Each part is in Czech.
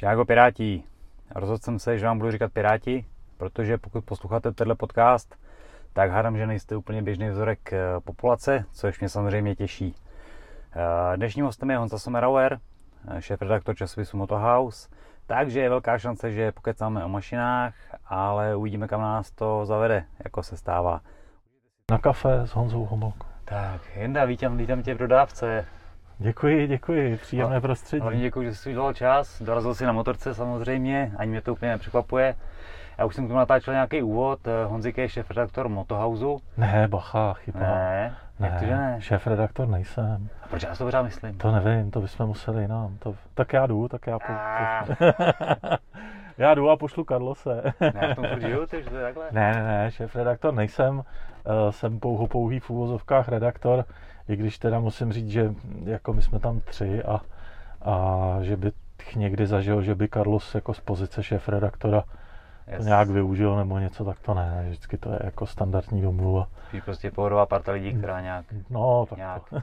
Čágo Piráti. Rozhodl jsem se, že vám budu říkat Piráti, protože pokud posloucháte tenhle podcast, tak hádám, že nejste úplně běžný vzorek eh, populace, což mě samozřejmě těší. Eh, dnešním hostem je Honza Sommerauer, eh, šéf-redaktor časopisu Motohouse, takže je velká šance, že pokecáme o mašinách, ale uvidíme, kam nás to zavede, jako se stává. Na kafe s Honzou Homolkou. Tak, Jenda, vítám, vítám tě v dodávce. Děkuji, děkuji, příjemné prostředí. Hlavně děkuji, že jsi udělal čas, dorazil si na motorce samozřejmě, ani mě to úplně nepřekvapuje. Já už jsem k tomu natáčel nějaký úvod, Honzik je šéf-redaktor Motohouseu. Ne, bacha, chyba. Ne, jak to, že ne? šéf-redaktor nejsem. A proč já si to pořád myslím? To nevím, to bychom museli jinam. To... Tak já jdu, tak já po... Ah. já jdu a pošlu Karlose. Ne, já v tom žiju, takže to je takhle. ne, ne, ne, šéf-redaktor nejsem. Eh, jsem pouho pouhý v úvozovkách redaktor, i když teda musím říct, že jako my jsme tam tři a, a že bych někdy zažil, že by Carlos jako z pozice šéf-redaktora to Yes. nějak využil nebo něco, tak to ne. Vždycky to je jako standardní domluva. Spíš prostě pohodová parta lidí, která nějak... No, tak nějak. to.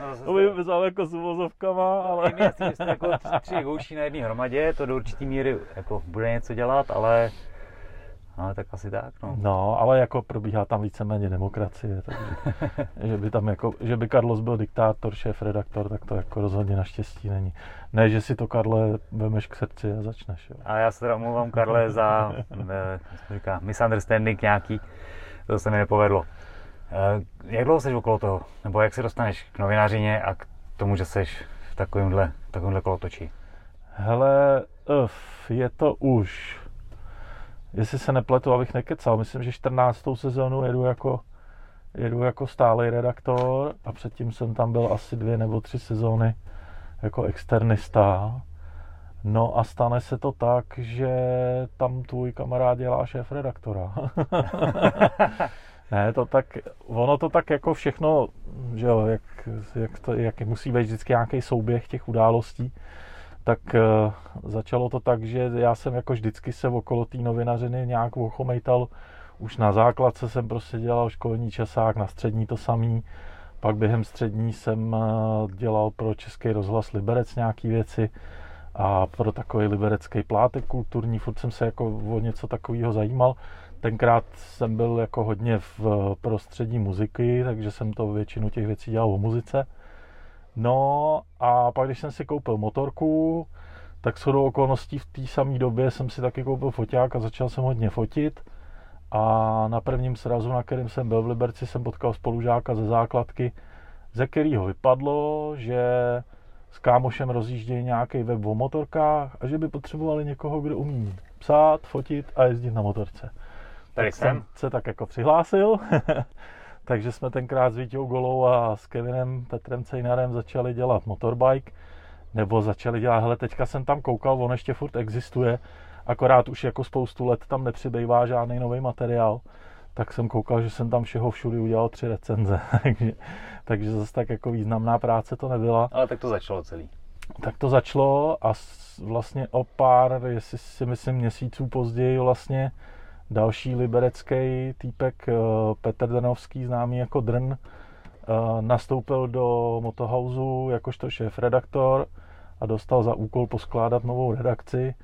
No, To by vzal jako s uvozovkama, ale... Je mi jasný, jako tři gouší na jedné hromadě, to do určitý míry jako bude něco dělat, ale, ale tak asi tak, no. No, ale jako probíhá tam víceméně demokracie, takže že by tam jako, že by Carlos byl diktátor, šéf, redaktor, tak to jako rozhodně naštěstí není. Ne, že si to, Karle, vemeš k srdci a začneš, jo. A já se teda omlouvám, Karle, za eh, jak se říká, misunderstanding nějaký, to se mi nepovedlo. Eh, Jak dlouho jsi okolo toho? Nebo jak se dostaneš k novinářině a k tomu, že jsi v takovémhle, takovémhle kolotočí? Hele, uf, je to už, jestli se nepletu, abych nekecal, myslím, že 14. sezónu jedu jako, jedu jako stálej redaktor a předtím jsem tam byl asi dvě nebo tři sezóny jako externista. No a stane se to tak, že tam tvůj kamarád dělá šéf redaktora. ne, to tak, ono to tak jako všechno, že jo, jak, jak, to, jak musí být vždycky nějaký souběh těch událostí, tak uh, začalo to tak, že já jsem jako vždycky se okolo té novinařiny nějak ochomejtal. Už na základce jsem prostě dělal školní časák, na střední to samý. Pak během střední jsem uh, dělal pro Český rozhlas Liberec nějaký věci a pro takový liberecký plátek kulturní, furt jsem se jako o něco takového zajímal. Tenkrát jsem byl jako hodně v prostředí muziky, takže jsem to většinu těch věcí dělal o muzice. No a pak, když jsem si koupil motorku, tak shodou okolností v té samé době jsem si taky koupil foťák a začal jsem hodně fotit. A na prvním srazu, na kterém jsem byl v Liberci, jsem potkal spolužáka ze základky, ze kterého vypadlo, že s kámošem rozjíždějí nějaký web o motorkách a že by potřebovali někoho, kdo umí psát, fotit a jezdit na motorce. Tady tak jsem se tak jako přihlásil. Takže jsme tenkrát s Vítěou Golou a s Kevinem Petrem Cejnarem začali dělat motorbike, nebo začali dělat, hele, teďka jsem tam koukal, on ještě furt existuje, akorát už jako spoustu let tam nepřibývá žádný nový materiál, tak jsem koukal, že jsem tam všeho všudy udělal tři recenze, takže, takže zase tak jako významná práce to nebyla. Ale tak to začalo celý. Tak to začalo a vlastně o pár, jestli si myslím měsíců později vlastně další liberecký týpek eh, Petr Drnovský, známý jako Drn, eh, nastoupil do Motohouseu jakožto šéf-redaktor a dostal za úkol poskládat novou redakci,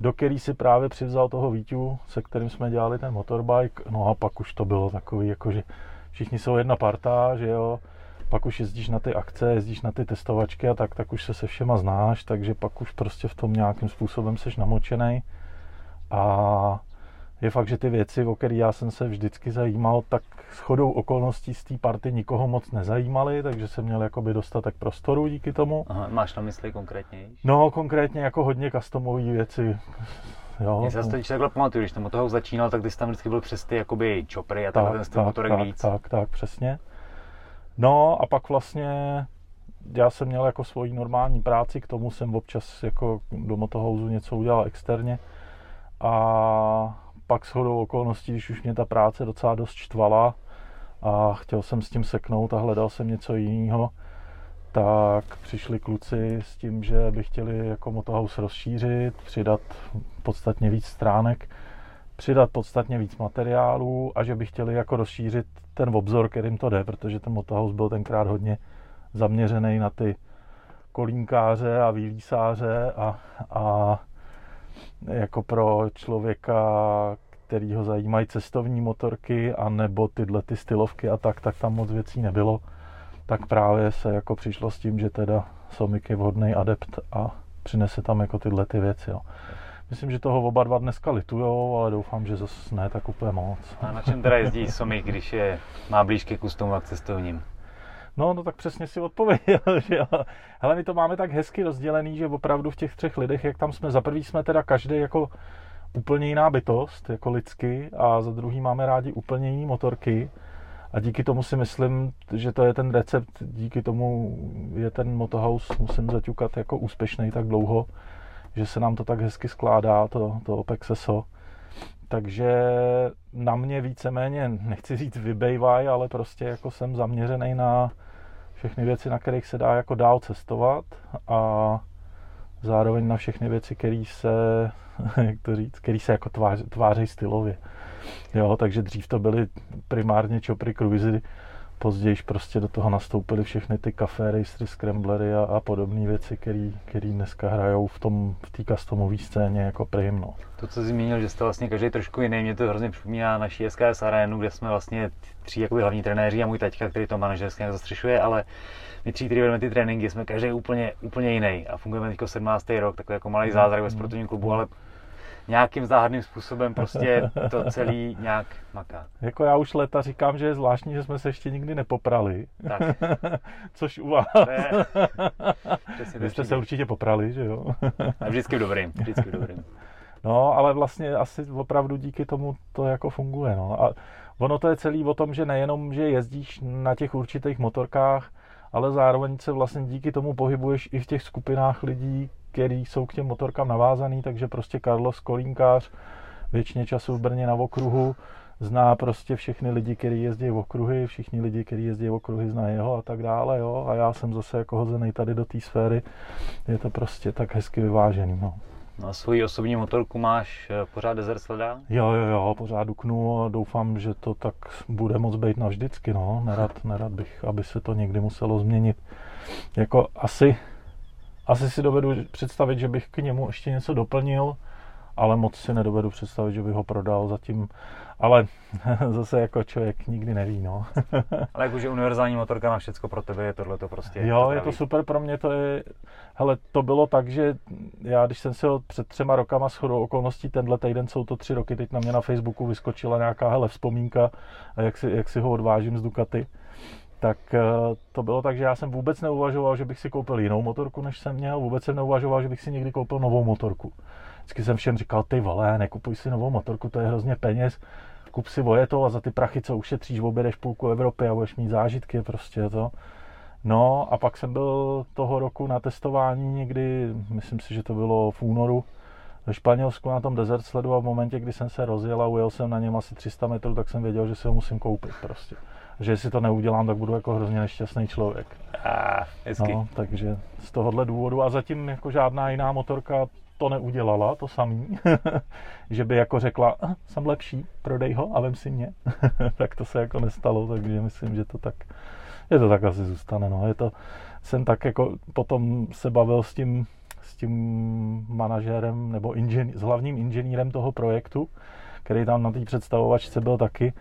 do který si právě přivzal toho Víťu, se kterým jsme dělali ten motorbike. No a pak už to bylo takový, jako že všichni jsou jedna parta, že jo, pak už jezdíš na ty akce, jezdíš na ty testovačky a tak, tak už se se všema znáš, takže pak už prostě v tom nějakým způsobem seš namočený. A je fakt, že ty věci, o které já jsem se vždycky zajímal, tak s chodou okolností z té party nikoho moc nezajímaly, takže jsem měl jakoby dostatek prostoru díky tomu. Aha, máš na mysli konkrétně? No, konkrétně jako hodně customové věci. Jo, Já se zase teď takhle pamatuju, když ten motohouse začínal, tak ty jsi tam vždycky byl přes ty jakoby choppery a tenhle ten styl motorek tak, víc. tak, tak, přesně. No a pak vlastně já jsem měl jako svoji normální práci, k tomu jsem občas jako do motohouseu něco udělal externě a pak s hodou okolností, když už mě ta práce docela dost štvala a chtěl jsem s tím seknout a hledal jsem něco jiného, tak přišli kluci s tím, že by chtěli jako Motohouse rozšířit, přidat podstatně víc stránek, přidat podstatně víc materiálů a že by chtěli jako rozšířit ten obzor, kterým to jde, protože ten Motohouse byl tenkrát hodně zaměřený na ty kolínkáře a výlísáře a, a jako pro člověka, který ho zajímají cestovní motorky a nebo tyhle ty stylovky a tak, tak tam moc věcí nebylo. Tak právě se jako přišlo s tím, že teda Somik je vhodný adept a přinese tam jako tyhle ty věci. Jo. Myslím, že toho oba dva dneska litujou, ale doufám, že zase ne tak úplně moc. A na čem teda jezdí Somik, když je, má blížky k customu a k cestovním? No, no tak přesně si odpověděl, že hele, my to máme tak hezky rozdělený, že opravdu v těch třech lidech, jak tam jsme, za prvý jsme teda každý jako úplně jiná bytost, jako lidsky, a za druhý máme rádi úplně jiný motorky. A díky tomu si myslím, že to je ten recept, díky tomu je ten motohouse, musím zaťukat, jako úspěšný tak dlouho, že se nám to tak hezky skládá, to, to OPEXSO. Takže na mě víceméně, nechci říct vybejvaj, ale prostě jako jsem zaměřený na všechny věci, na kterých se dá jako dál cestovat a zároveň na všechny věci, které se, jak to říct, který se jako tvář, tváří stylově. Jo, takže dřív to byly primárně čopry cruisery, později prostě do toho nastoupily všechny ty café racery, scramblery a, a podobné věci, které dneska hrajou v tom v té customové scéně jako prim. No. To, co jsi zmínil, že jste vlastně každý trošku jiný, mě to hrozně připomíná naší SKS arénu, kde jsme vlastně tři jakoby hlavní trenéři a můj taťka, který to manažersky nějak zastřešuje, ale my tři, kteří vedeme ty tréninky, jsme každý úplně, úplně jiný a fungujeme teď 17. rok, takový jako malý zázrak ve sportovním klubu, ale nějakým záhadným způsobem prostě to celý nějak maká. Jako já už leta říkám, že je zvláštní, že jsme se ještě nikdy nepoprali. Tak. Což u vás. Ne. Vy jste se určitě poprali, že jo? A vždycky v dobrým, vždycky v dobrým. No, ale vlastně asi opravdu díky tomu to jako funguje. No. A ono to je celý o tom, že nejenom, že jezdíš na těch určitých motorkách, ale zároveň se vlastně díky tomu pohybuješ i v těch skupinách lidí, který jsou k těm motorkám navázaný, takže prostě Carlos Kolínkář většině času v Brně na okruhu, zná prostě všechny lidi, kteří jezdí v okruhy, všichni lidi, kteří jezdí v okruhy, zná jeho a tak dále, jo. A já jsem zase jako hozený tady do té sféry, je to prostě tak hezky vyvážený, no. No a svoji osobní motorku máš eh, pořád Desert Sleda? Jo, jo, jo, pořád duknu a doufám, že to tak bude moc být navždycky, no. Nerad, nerad bych, aby se to někdy muselo změnit. Jako asi asi si dovedu představit, že bych k němu ještě něco doplnil, ale moc si nedovedu představit, že bych ho prodal zatím. Ale zase jako člověk nikdy neví, no. ale jakože univerzální motorka na všecko pro tebe je tohle to prostě. Jo, je to super pro mě, to je, hele, to bylo tak, že já, když jsem si ho před třema rokama shodou okolností, tenhle týden jsou to tři roky, teď na mě na Facebooku vyskočila nějaká, hele, vzpomínka, jak si, jak si ho odvážím z Ducati tak eh, to bylo tak, že já jsem vůbec neuvažoval, že bych si koupil jinou motorku, než jsem měl. Vůbec jsem neuvažoval, že bych si někdy koupil novou motorku. Vždycky jsem všem říkal, ty vole, nekupuj si novou motorku, to je hrozně peněz. Kup si vojeto a za ty prachy, co ušetříš, objedeš půlku Evropy a budeš mít zážitky, prostě to. No a pak jsem byl toho roku na testování někdy, myslím si, že to bylo v únoru, ve Španělsku na tom desert sledu a v momentě, kdy jsem se rozjel a ujel jsem na něm asi 300 metrů, tak jsem věděl, že si ho musím koupit prostě že jestli to neudělám, tak budu jako hrozně nešťastný člověk. Ah, no, takže z tohohle důvodu a zatím jako žádná jiná motorka to neudělala, to samý, že by jako řekla, ah, jsem lepší, prodej ho a vem si mě. tak to se jako nestalo, takže myslím, že to tak, je to tak asi zůstane. No. Je to, jsem tak jako potom se bavil s tím, s tím manažérem nebo inžen, s hlavním inženýrem toho projektu, který tam na té představovačce byl taky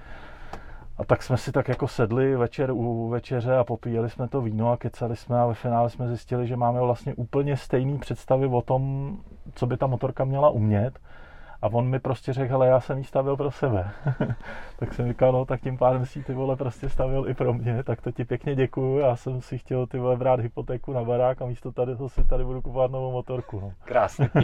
a tak jsme si tak jako sedli večer u večeře a popíjeli jsme to víno a kecali jsme a ve finále jsme zjistili, že máme vlastně úplně stejný představy o tom, co by ta motorka měla umět. A on mi prostě řekl, hele, já jsem ji stavil pro sebe. tak jsem říkal, no tak tím pádem si ty vole prostě stavil i pro mě, tak to ti pěkně děkuju. Já jsem si chtěl ty vole brát hypotéku na barák a místo tady to si tady budu kupovat novou motorku. No. Krásný.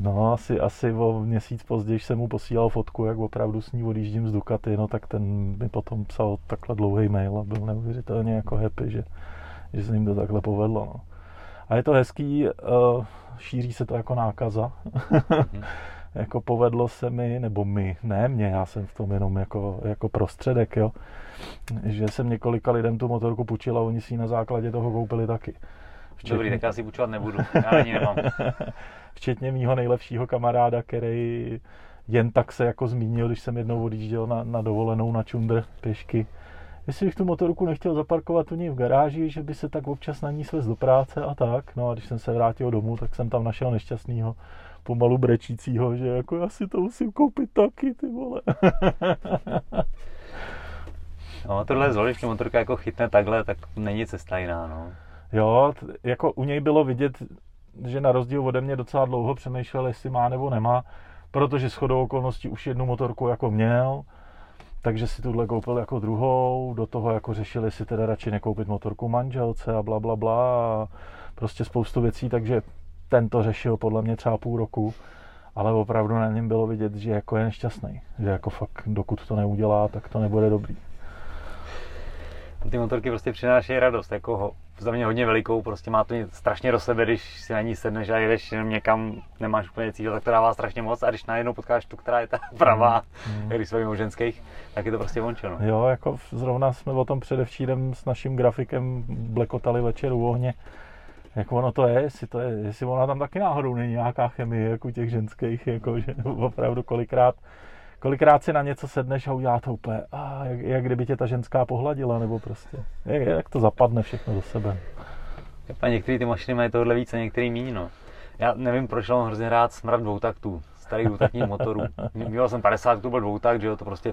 No, asi, asi o měsíc později jsem mu posílal fotku, jak opravdu s ní odjíždím z Ducati, no tak ten mi potom psal takhle dlouhý mail a byl neuvěřitelně jako happy, že, že se ním to takhle povedlo. No. A je to hezký, uh, šíří se to jako nákaza. mm. jako povedlo se mi, nebo my, ne mě, já jsem v tom jenom jako, jako prostředek, jo, že jsem několika lidem tu motorku půjčil a oni si ji na základě toho koupili taky. Včetně... Dobrý, tak já si půjčovat nebudu, já ani nemám. Včetně mýho nejlepšího kamaráda, který jen tak se jako zmínil, když jsem jednou odjížděl na, na dovolenou na Čundr pěšky, jestli bych tu motorku nechtěl zaparkovat u něj v garáži, že by se tak občas na ní svez do práce a tak. No a když jsem se vrátil domů, tak jsem tam našel nešťastného pomalu brečícího, že jako já si to musím koupit taky, ty vole. no, tohle z motorka jako chytne takhle, tak není cesta jiná, no. Jo, jako u něj bylo vidět, že na rozdíl ode mě docela dlouho přemýšlel, jestli má nebo nemá, protože shodou okolností už jednu motorku jako měl, takže si tuhle koupil jako druhou, do toho jako řešili si teda radši nekoupit motorku manželce a bla, bla, bla a prostě spoustu věcí, takže ten to řešil podle mě třeba půl roku, ale opravdu na něm bylo vidět, že jako je nešťastný, že jako fakt dokud to neudělá, tak to nebude dobrý. Ty motorky prostě přinášejí radost, jako ho, za mě hodně velikou, prostě má to strašně do sebe, když si na ní sedneš a jedeš jenom někam, nemáš úplně cíl, tak to dává strašně moc a když najednou potkáš tu, která je ta pravá, mm. když jsme mimo ženských, tak je to prostě vončeno. Jo, jako zrovna jsme o tom předevčírem s naším grafikem blekotali večer u ohně, jak ono to je, jestli, to je, jestli ona tam taky náhodou není nějaká chemie, jako těch ženských, jako, že opravdu kolikrát, kolikrát si na něco sedneš a udělá to úplně, a jak, jak kdyby tě ta ženská pohladila, nebo prostě, jak, jak to zapadne všechno do sebe. Některé ty mašiny mají tohle víc a některé méně, no. Já nevím, proč mám hrozně rád smrad dvoutaktů, starých dvoutaktních motorů. Měl jsem 50, to byl dvoutakt, že jo, to prostě...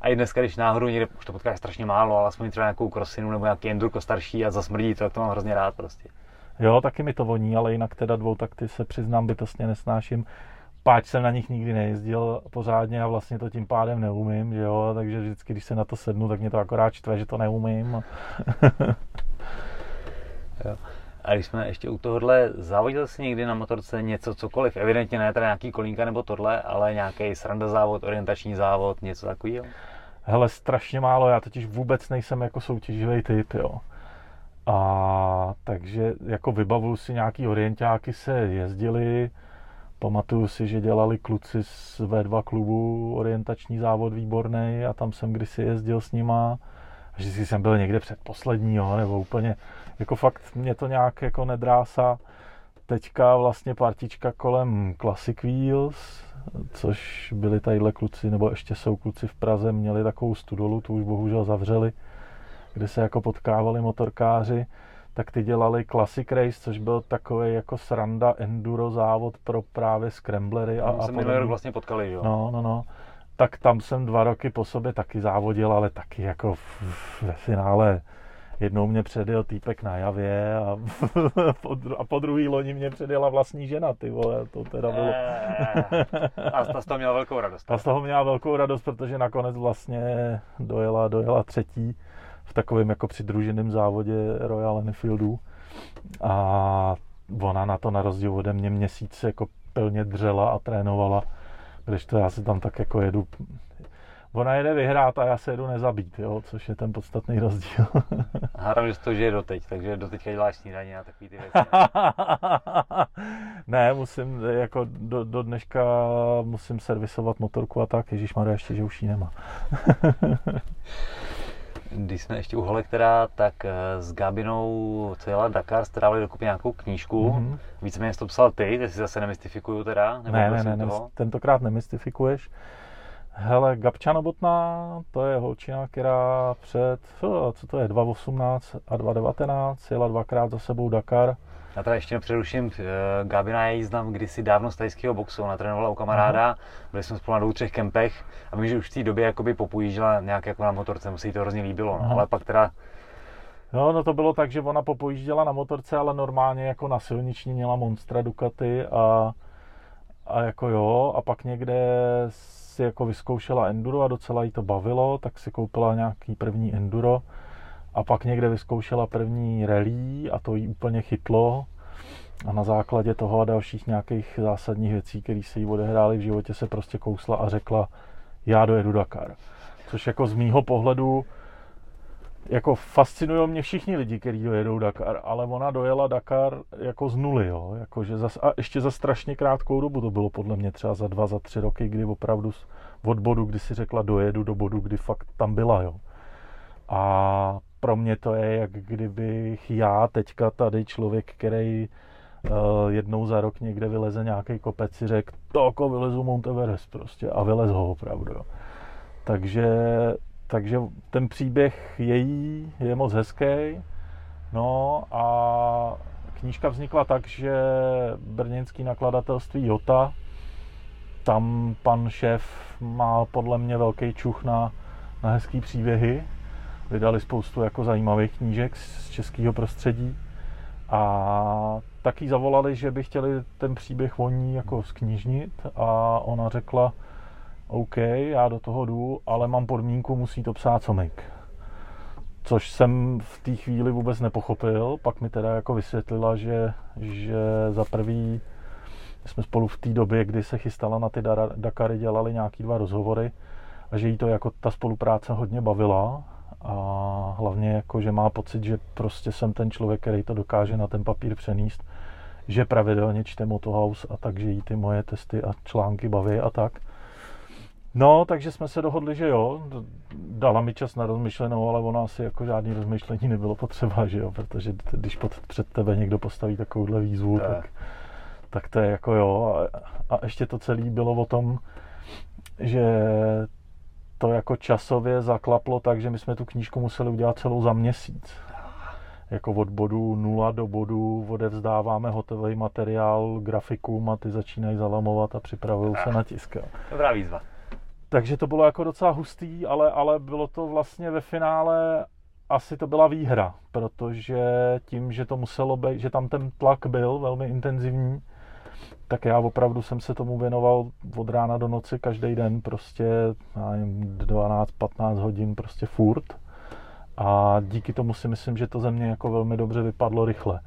A i dneska, když náhodou někde, už to potkáš strašně málo, ale aspoň třeba nějakou krosinu nebo nějaký endurko starší a zasmrdí to, tak to mám hrozně rád prostě. Jo, taky mi to voní, ale jinak teda dvoutakty se přiznám bytostně nesnáším. Páč jsem na nich nikdy nejezdil pořádně a vlastně to tím pádem neumím, že jo, takže vždycky, když se na to sednu, tak mě to akorát čtve, že to neumím. jo. A když jsme ještě u tohohle, závodil jsi někdy na motorce něco, cokoliv? Evidentně ne teda nějaký kolínka nebo tohle, ale nějaký sranda závod, orientační závod, něco takového? Hele, strašně málo, já totiž vůbec nejsem jako soutěživý typ, jo. A takže jako vybavuju si nějaký orientáky se jezdili, pamatuju si, že dělali kluci z V2 klubu orientační závod výborný a tam jsem kdysi jezdil s nima. Vždycky jsem byl někde předposlední, jo, nebo úplně jako fakt mě to nějak jako nedrásá. Teďka vlastně partička kolem Classic Wheels, což byli tadyhle kluci, nebo ještě jsou kluci v Praze, měli takovou studolu, tu už bohužel zavřeli, kde se jako potkávali motorkáři, tak ty dělali Classic Race, což byl takový jako sranda enduro závod pro právě scramblery. A, a minulý rok vlastně potkali, jo? No, no, no. Tak tam jsem dva roky po sobě taky závodil, ale taky jako v, ve finále jednou mě předjel týpek na javě a, a po druhý loni mě předjela vlastní žena, ty vole, to teda bylo. a ta z toho měla velkou radost. Ta z toho měla velkou radost, protože nakonec vlastně dojela, dojela třetí v takovém jako přidruženém závodě Royal Enfieldu a ona na to na rozdíl ode mě měsíc jako plně dřela a trénovala, když to já si tam tak jako jedu ona jede vyhrát a já se jedu nezabít, jo, což je ten podstatný rozdíl. Hádám, že to žije doteď, takže doteď děláš snídaně a takový ty věci. ne, musím, jako do, do, dneška musím servisovat motorku a tak, Ježíš Maria, ještě, že už ji nemá. Když jsme ještě u Holektera, tak eh, s Gabinou, co jela Dakar, jste dávali dokupy nějakou knížku. Mm-hmm. Víceméně jsi to psal ty, jestli zase nemystifikuju teda? Nebo ne, ne, ne, ne, tentokrát nemystifikuješ. Hele, Gabča Nobotná, to je holčina, která před, co to je, 2018 a 2019 jela dvakrát za sebou Dakar. Já teda ještě přeruším, eh, Gabina ji znám kdysi dávno z tajského boxu, ona trénovala u kamaráda, Aha. byli jsme spolu na dvou, třech kempech a vím, že už v té době jakoby popojížděla nějak jako na motorce, mu se jí to hrozně líbilo, no, ale pak teda No, no to bylo tak, že ona popojížděla na motorce, ale normálně jako na silniční měla Monstra Ducati a, a jako jo, a pak někde si jako vyzkoušela enduro a docela jí to bavilo, tak si koupila nějaký první enduro a pak někde vyzkoušela první rally a to jí úplně chytlo a na základě toho a dalších nějakých zásadních věcí, které se jí odehrály v životě, se prostě kousla a řekla, já dojedu Dakar. Což jako z mýho pohledu jako fascinují mě všichni lidi, kteří dojedou Dakar, ale ona dojela Dakar jako z nuly, jo, jako že zas, a ještě za strašně krátkou dobu, to bylo podle mě třeba za dva, za tři roky, kdy opravdu od bodu, kdy si řekla dojedu do bodu, kdy fakt tam byla, jo. A pro mě to je, jak kdybych já teďka tady člověk, který uh, jednou za rok někde vyleze nějaký kopec, si řekl, toko vylezu Mount Everest prostě a vylez ho opravdu, jo. Takže takže ten příběh její je moc hezký. No a knížka vznikla tak, že brněnský nakladatelství Jota, tam pan šéf má podle mě velký čuch na, na hezký příběhy. Vydali spoustu jako zajímavých knížek z českého prostředí. A taky zavolali, že by chtěli ten příběh o ní jako sknižnit a ona řekla, OK, já do toho jdu, ale mám podmínku, musí to psát Somik. Což jsem v té chvíli vůbec nepochopil, pak mi teda jako vysvětlila, že, že za prvý jsme spolu v té době, kdy se chystala na ty Dakary, dělali nějaký dva rozhovory a že jí to jako ta spolupráce hodně bavila a hlavně jako, že má pocit, že prostě jsem ten člověk, který to dokáže na ten papír přenést, že pravidelně čte Motohouse a tak, že jí ty moje testy a články baví a tak. No, takže jsme se dohodli, že jo, dala mi čas na rozmyšlenou, ale ono asi jako žádný rozmyšlení nebylo potřeba, že jo, protože když pod, před tebe někdo postaví takovouhle výzvu, tak, tak, tak to je jako jo. A, a ještě to celé bylo o tom, že to jako časově zaklaplo tak, že my jsme tu knížku museli udělat celou za měsíc. Jako od bodu nula do bodu odevzdáváme hotový materiál grafikům a ty začínají zalamovat a připravují se na tisk. Dobrá výzva. Takže to bylo jako docela hustý, ale, ale bylo to vlastně ve finále asi to byla výhra, protože tím, že to muselo být, že tam ten tlak byl velmi intenzivní, tak já opravdu jsem se tomu věnoval od rána do noci každý den, prostě 12-15 hodin prostě furt. A díky tomu si myslím, že to ze mě jako velmi dobře vypadlo rychle.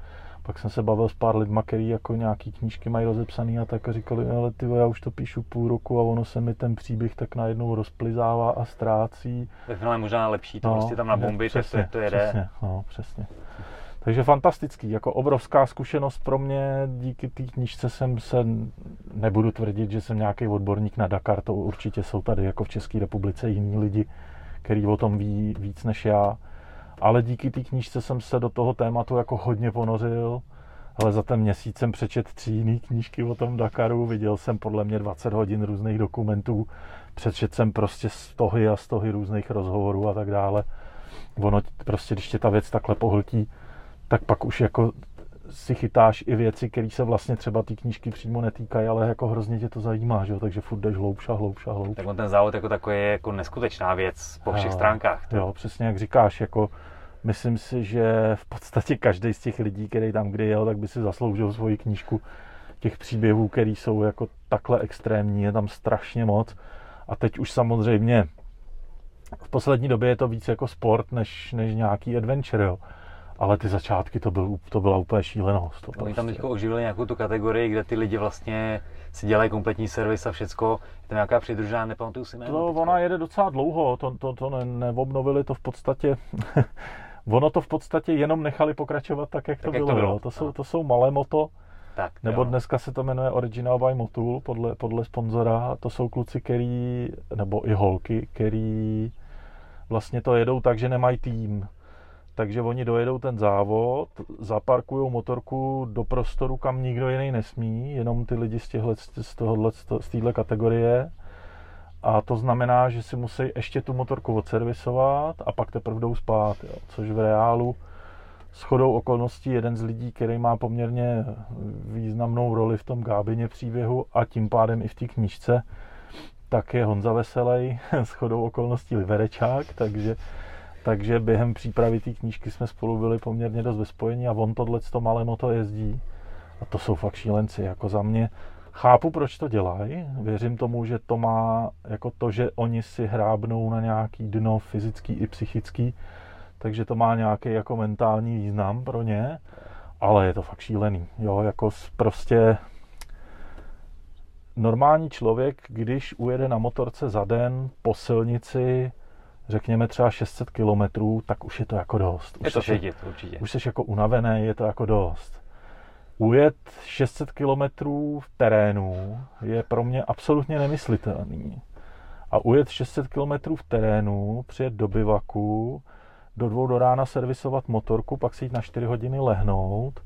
Pak jsem se bavil s pár lidma, který jako nějaký knížky mají rozepsaný a tak a říkali, ale ty já už to píšu půl roku a ono se mi ten příběh tak najednou rozplizává a ztrácí. Tak je možná lepší to no, prostě tam na bomby, přesně, to, to jede. Přesně, no, přesně. Takže fantastický, jako obrovská zkušenost pro mě, díky té knížce jsem se, nebudu tvrdit, že jsem nějaký odborník na Dakar, to určitě jsou tady jako v České republice jiní lidi, kteří o tom ví víc než já, ale díky té knížce jsem se do toho tématu jako hodně ponořil, ale za ten měsíc jsem přečet tři jiné knížky o tom Dakaru, viděl jsem podle mě 20 hodin různých dokumentů, přečet jsem prostě stohy a stohy různých rozhovorů a tak dále. Ono prostě, když tě ta věc takhle pohltí, tak pak už jako si chytáš i věci, které se vlastně třeba ty knížky přímo netýkají, ale jako hrozně tě to zajímá, že jo? takže furt jdeš hloubš a hloubš a hloubš. Tak on ten závod jako takový je jako neskutečná věc po všech jo, stránkách. To. Jo, přesně jak říkáš, jako myslím si, že v podstatě každý z těch lidí, který tam kdy jel, tak by si zasloužil svoji knížku těch příběhů, které jsou jako takhle extrémní, je tam strašně moc. A teď už samozřejmě v poslední době je to víc jako sport, než, než nějaký adventure, jo ale ty začátky to, byl, to byla úplně šílenost. To Oni prostě. tam teď oživili nějakou tu kategorii, kde ty lidi vlastně si dělají kompletní servis a všecko. Je to nějaká přidružená, nepamatuju si jméno. To ona jede docela dlouho, to, to, to ne, neobnovili to v podstatě. ono to v podstatě jenom nechali pokračovat tak, jak, tak, to, jak bylo. to bylo. To jsou, no. to jsou malé moto, tak, nebo jo. dneska se to jmenuje Original by Motul podle, podle sponzora. To jsou kluci, který, nebo i holky, který vlastně to jedou tak, že nemají tým takže oni dojedou ten závod, zaparkují motorku do prostoru, kam nikdo jiný nesmí, jenom ty lidi z, těhle, z, tohohle, z téhle kategorie. A to znamená, že si musí ještě tu motorku odservisovat a pak teprve jdou spát, jo. což v reálu s chodou okolností jeden z lidí, který má poměrně významnou roli v tom gábině příběhu a tím pádem i v té knížce, tak je Honza Veselej, s chodou okolností Liberečák, takže takže během přípravy té knížky jsme spolu byli poměrně dost ve spojení a on tohle to malé moto jezdí. A to jsou fakt šílenci, jako za mě. Chápu, proč to dělají. Věřím tomu, že to má jako to, že oni si hrábnou na nějaký dno fyzický i psychický, takže to má nějaký jako mentální význam pro ně, ale je to fakt šílený. Jo, jako prostě normální člověk, když ujede na motorce za den po silnici řekněme třeba 600 kilometrů, tak už je to jako dost. Už je to vidět, určitě. Už jsi jako unavený, je to jako dost. Ujet 600 kilometrů v terénu je pro mě absolutně nemyslitelný. A ujet 600 kilometrů v terénu, přijet do bivaku, do dvou do rána servisovat motorku, pak si jít na 4 hodiny lehnout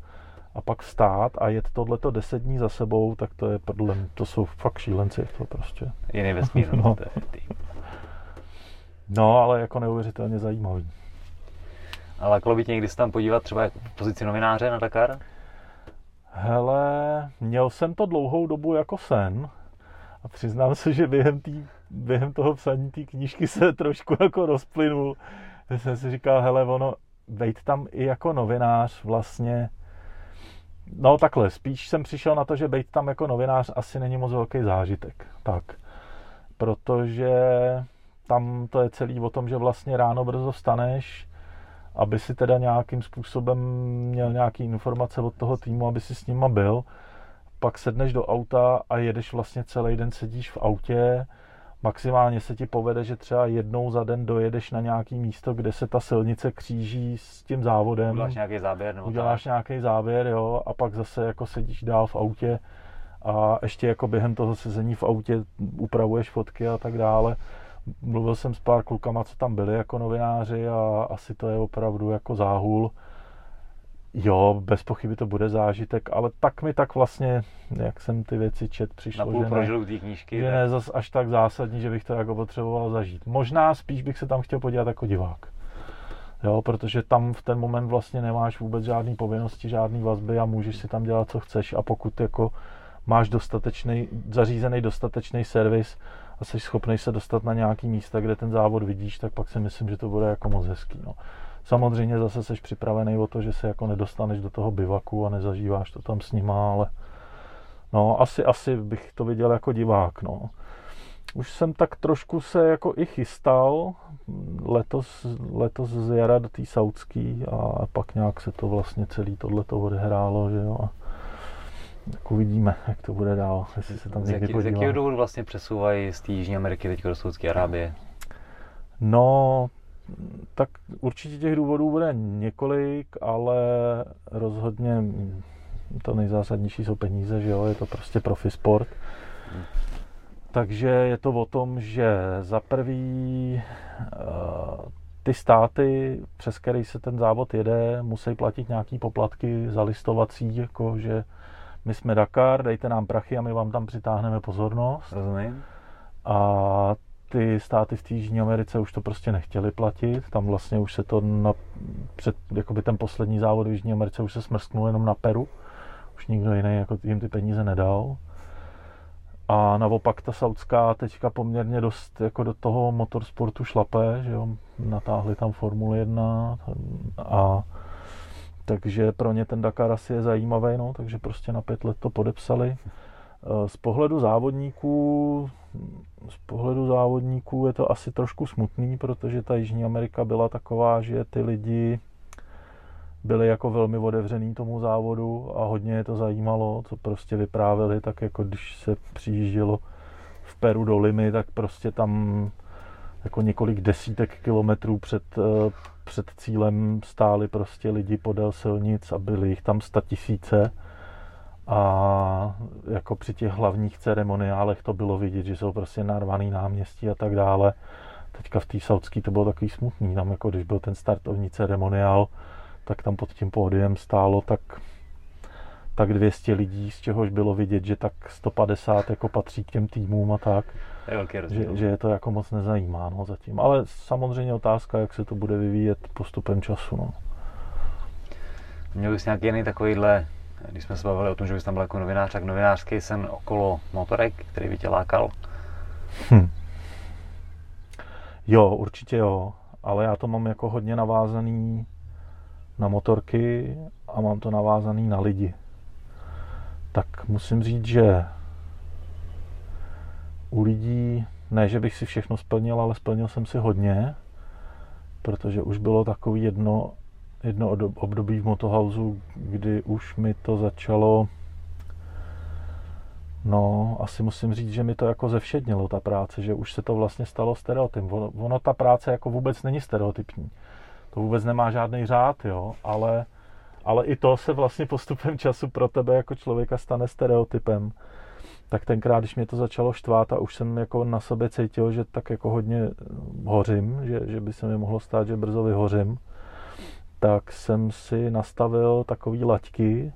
a pak vstát a jet tohleto 10 dní za sebou, tak to je podle to jsou fakt šílenci to prostě. Jiný vesmír. no. No, ale jako neuvěřitelně zajímavý. Ale lákalo by tě někdy se tam podívat třeba pozici novináře na Dakar? Hele, měl jsem to dlouhou dobu jako sen a přiznám se, že během, tý, během toho psaní té knížky se trošku jako rozplynul. Já jsem si říkal, hele, ono, vejt tam i jako novinář vlastně, no takhle, spíš jsem přišel na to, že být tam jako novinář asi není moc velký zážitek. Tak, protože tam to je celý o tom, že vlastně ráno brzo vstaneš, aby si teda nějakým způsobem měl nějaký informace od toho týmu, aby si s nima byl. Pak sedneš do auta a jedeš vlastně celý den, sedíš v autě, maximálně se ti povede, že třeba jednou za den dojedeš na nějaký místo, kde se ta silnice kříží s tím závodem. Uděláš nějaký záběr? Nebo Uděláš tak. nějaký záběr, jo, a pak zase jako sedíš dál v autě a ještě jako během toho sezení v autě upravuješ fotky a tak dále mluvil jsem s pár klukama, co tam byli jako novináři a asi to je opravdu jako záhul. Jo, bez pochyby to bude zážitek, ale tak mi tak vlastně, jak jsem ty věci čet, přišlo, Napůl že, ne, knížky, že ne zas až tak zásadní, že bych to jako potřeboval zažít. Možná spíš bych se tam chtěl podívat jako divák. Jo, protože tam v ten moment vlastně nemáš vůbec žádný povinnosti, žádný vazby a můžeš si tam dělat, co chceš a pokud jako máš dostatečný, zařízený dostatečný servis, a jsi schopný se dostat na nějaký místa, kde ten závod vidíš, tak pak si myslím, že to bude jako moc hezký. No. Samozřejmě zase jsi připravený o to, že se jako nedostaneš do toho bivaku a nezažíváš to tam s nima, ale no, asi, asi bych to viděl jako divák. No. Už jsem tak trošku se jako i chystal letos, letos z jara do té saudský a pak nějak se to vlastně celý tohleto odehrálo, že jo. A tak uvidíme, jak to bude dál, jestli se tam z někdy jaký, Z jakého důvodu vlastně přesouvají z té Jižní Ameriky teď do Saudské Arábie? No, tak určitě těch důvodů bude několik, ale rozhodně to nejzásadnější jsou peníze, že jo, je to prostě profi sport. Takže je to o tom, že za prvý eh, ty státy, přes který se ten závod jede, musí platit nějaký poplatky za listovací, jako že my jsme Dakar, dejte nám prachy a my vám tam přitáhneme pozornost. Rozumím. A ty státy v Jižní Americe už to prostě nechtěli platit. Tam vlastně už se to na, před, jakoby ten poslední závod v Jižní Americe už se smrsknul jenom na Peru. Už nikdo jiný jako jim ty peníze nedal. A naopak ta saudská teďka poměrně dost jako do toho motorsportu šlape, že jo, natáhli tam Formule 1 a takže pro ně ten Dakar asi je zajímavý, no, takže prostě na pět let to podepsali. Eh, z pohledu závodníků, z pohledu závodníků je to asi trošku smutný, protože ta Jižní Amerika byla taková, že ty lidi byli jako velmi otevřený tomu závodu a hodně je to zajímalo, co prostě vyprávěli, tak jako když se přijíždělo v Peru do Limy, tak prostě tam jako několik desítek kilometrů před, eh, před cílem stáli prostě lidi podél silnic a byli jich tam sta tisíce. A jako při těch hlavních ceremoniálech to bylo vidět, že jsou prostě narvaný náměstí a tak dále. Teďka v té saudské to bylo takový smutný. Tam jako když byl ten startovní ceremoniál, tak tam pod tím pódiem stálo tak tak 200 lidí, z čehož bylo vidět, že tak 150 jako patří k těm týmům a tak. Je velký že, že je to jako moc nezajímá no, zatím. Ale samozřejmě otázka, jak se to bude vyvíjet postupem času. No. Měl bys nějaký jiný takovýhle, když jsme se bavili o tom, že bys tam byl jako novinář, tak novinářský sen okolo motorek, který by tě lákal? Hm. Jo, určitě jo, ale já to mám jako hodně navázaný na motorky a mám to navázaný na lidi tak musím říct, že u lidí, ne, že bych si všechno splnil, ale splnil jsem si hodně, protože už bylo takový jedno, jedno období v Motohausu, kdy už mi to začalo No, asi musím říct, že mi to jako zevšednilo ta práce, že už se to vlastně stalo stereotypem. Ono, ono ta práce jako vůbec není stereotypní. To vůbec nemá žádný řád, jo, ale ale i to se vlastně postupem času pro tebe jako člověka stane stereotypem. Tak tenkrát, když mě to začalo štvát a už jsem jako na sobě cítil, že tak jako hodně hořím, že, že by se mi mohlo stát, že brzo vyhořím, tak jsem si nastavil takový laťky,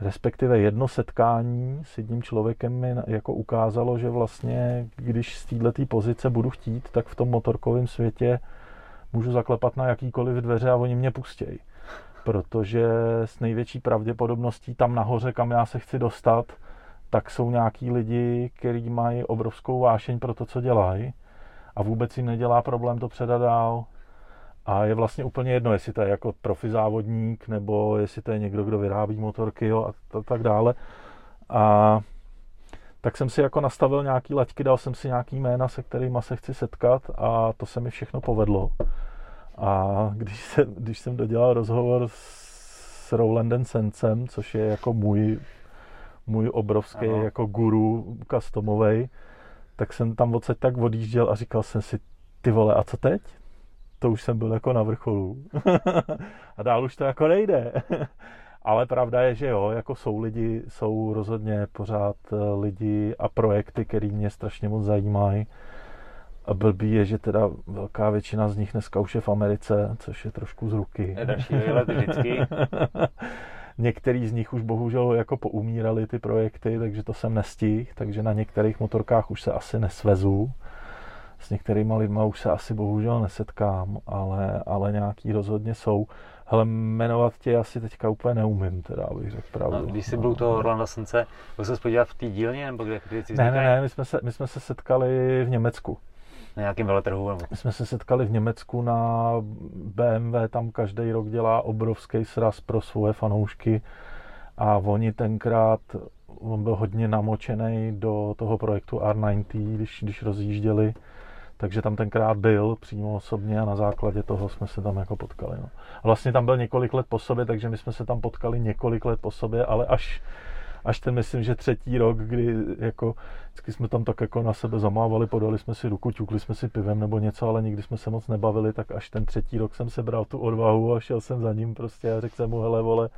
respektive jedno setkání s jedním člověkem mi jako ukázalo, že vlastně, když z této pozice budu chtít, tak v tom motorkovém světě můžu zaklepat na jakýkoliv dveře a oni mě pustějí. Protože s největší pravděpodobností tam nahoře, kam já se chci dostat, tak jsou nějaký lidi, kteří mají obrovskou vášeň pro to, co dělají a vůbec jim nedělá problém to předat dál. A je vlastně úplně jedno, jestli to je jako profi závodník, nebo jestli to je někdo, kdo vyrábí motorky jo, a tak dále. A tak jsem si jako nastavil nějaký laťky, dal jsem si nějaký jména, se kterými se chci setkat a to se mi všechno povedlo. A když jsem, když jsem dodělal rozhovor s Rolandem Sencem, což je jako můj, můj obrovský ano. jako guru customovej, tak jsem tam odsaď tak odjížděl a říkal jsem si, ty vole, a co teď? To už jsem byl jako na vrcholu. a dál už to jako nejde. Ale pravda je, že jo, jako jsou lidi, jsou rozhodně pořád eh, lidi a projekty, které mě strašně moc zajímají. A blbý je, že teda velká většina z nich dneska už je v Americe, což je trošku z ruky. Je další výlet vždycky. Některý z nich už bohužel jako poumírali ty projekty, takže to jsem nestihl, takže na některých motorkách už se asi nesvezu. S některýma lidma už se asi bohužel nesetkám, ale, ale nějaký rozhodně jsou. Hele, jmenovat tě asi teďka úplně neumím, teda, abych řekl pravdu. No, když jsi byl u toho Rolanda Sence, byl se podívat v té dílně, nebo kde, kde jsi Ne, ne, ne, my jsme, se, my jsme se setkali v Německu. Na nějakém veletrhu? Nebo? My jsme se setkali v Německu na BMW, tam každý rok dělá obrovský sraz pro svoje fanoušky a oni tenkrát, on byl hodně namočený do toho projektu R90, když, když rozjížděli, takže tam tenkrát byl přímo osobně a na základě toho jsme se tam jako potkali. No. A vlastně tam byl několik let po sobě, takže my jsme se tam potkali několik let po sobě, ale až, až ten, myslím, že třetí rok, kdy jako vždycky jsme tam tak jako na sebe zamávali, podali jsme si ruku, ťukli jsme si pivem nebo něco, ale nikdy jsme se moc nebavili, tak až ten třetí rok jsem se bral tu odvahu a šel jsem za ním prostě a řekl jsem mu, hele vole,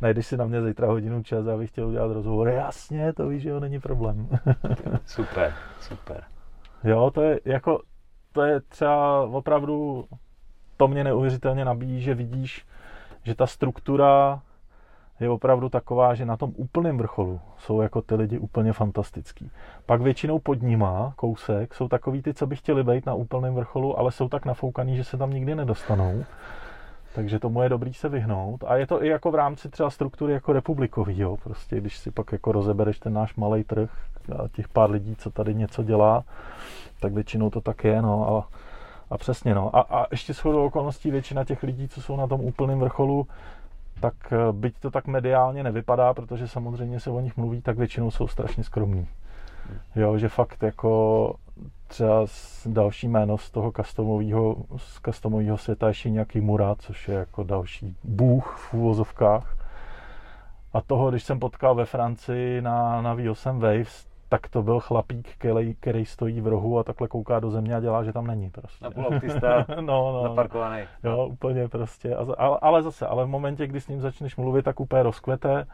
najdeš si na mě zítra hodinu čas a bych chtěl udělat rozhovor. Jasně, to víš, že jo, není problém. super, super. Jo, to je jako, to je třeba opravdu, to mě neuvěřitelně nabíjí, že vidíš, že ta struktura je opravdu taková, že na tom úplném vrcholu jsou jako ty lidi úplně fantastický. Pak většinou pod nima, kousek, jsou takový ty, co by chtěli být na úplném vrcholu, ale jsou tak nafoukaný, že se tam nikdy nedostanou. Takže tomu je dobrý se vyhnout. A je to i jako v rámci třeba struktury jako republikový, jo. Prostě když si pak jako rozebereš ten náš malý trh a těch pár lidí, co tady něco dělá, tak většinou to tak je, no. A, a přesně, no. A, a ještě shodou okolností většina těch lidí, co jsou na tom úplném vrcholu, tak eh, byť to tak mediálně nevypadá, protože samozřejmě se o nich mluví, tak většinou jsou strašně skromní. Jo, že fakt jako třeba další jméno z toho customového, z světa ještě nějaký Mura, což je jako další bůh v úvozovkách. A toho, když jsem potkal ve Francii na, na V8 Waves, tak to byl chlapík, který, který stojí v rohu a takhle kouká do země a dělá, že tam není prostě. Na autista, no, no, naparkovaný. Jo, úplně prostě. Ale, ale zase, ale v momentě, kdy s ním začneš mluvit, tak úplně rozkvete.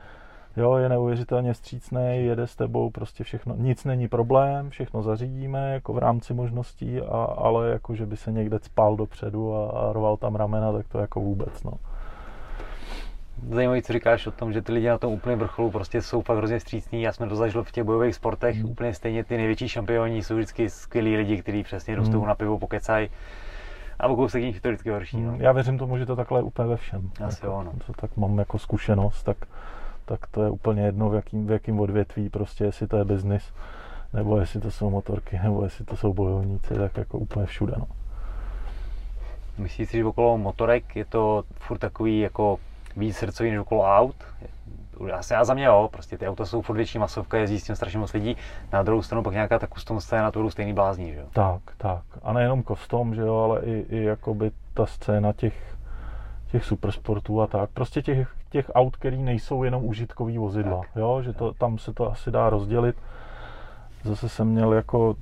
Jo, je neuvěřitelně střícný, jede s tebou, prostě všechno, nic není problém, všechno zařídíme, jako v rámci možností, a, ale jako, že by se někde spal dopředu a, a rval tam ramena, tak to jako vůbec, no zajímavé, co říkáš o tom, že ty lidi na tom úplném vrcholu prostě jsou fakt hrozně střícní. Já jsme to zažil v těch bojových sportech, mm. úplně stejně ty největší šampioni jsou vždycky skvělí lidi, kteří přesně mm. rostou na pivo, pokecají. A o kousek jich to vždycky horší. No. Já věřím tomu, že to takhle je úplně ve všem. Asi jako, jo, no. Co tak mám jako zkušenost, tak, tak to je úplně jedno, v jakým, v jakým odvětví, prostě jestli to je biznis, nebo jestli to jsou motorky, nebo jestli to jsou bojovníci, tak jako úplně všude. No. Myslíš si, že okolo motorek je to furt takový jako víc srdcový než okolo aut. Asi já za mě jo, prostě ty auta jsou furt větší masovka, jezdí s tím strašně moc lidí. Na druhou stranu pak nějaká ta custom scéna, to budou stejný blázní, že jo? Tak, tak. A nejenom custom, že jo, ale i, i jakoby ta scéna těch, těch supersportů a tak. Prostě těch, těch aut, který nejsou jenom užitkový vozidla, tak, jo, že to, tam se to asi dá rozdělit. Zase jsem měl jako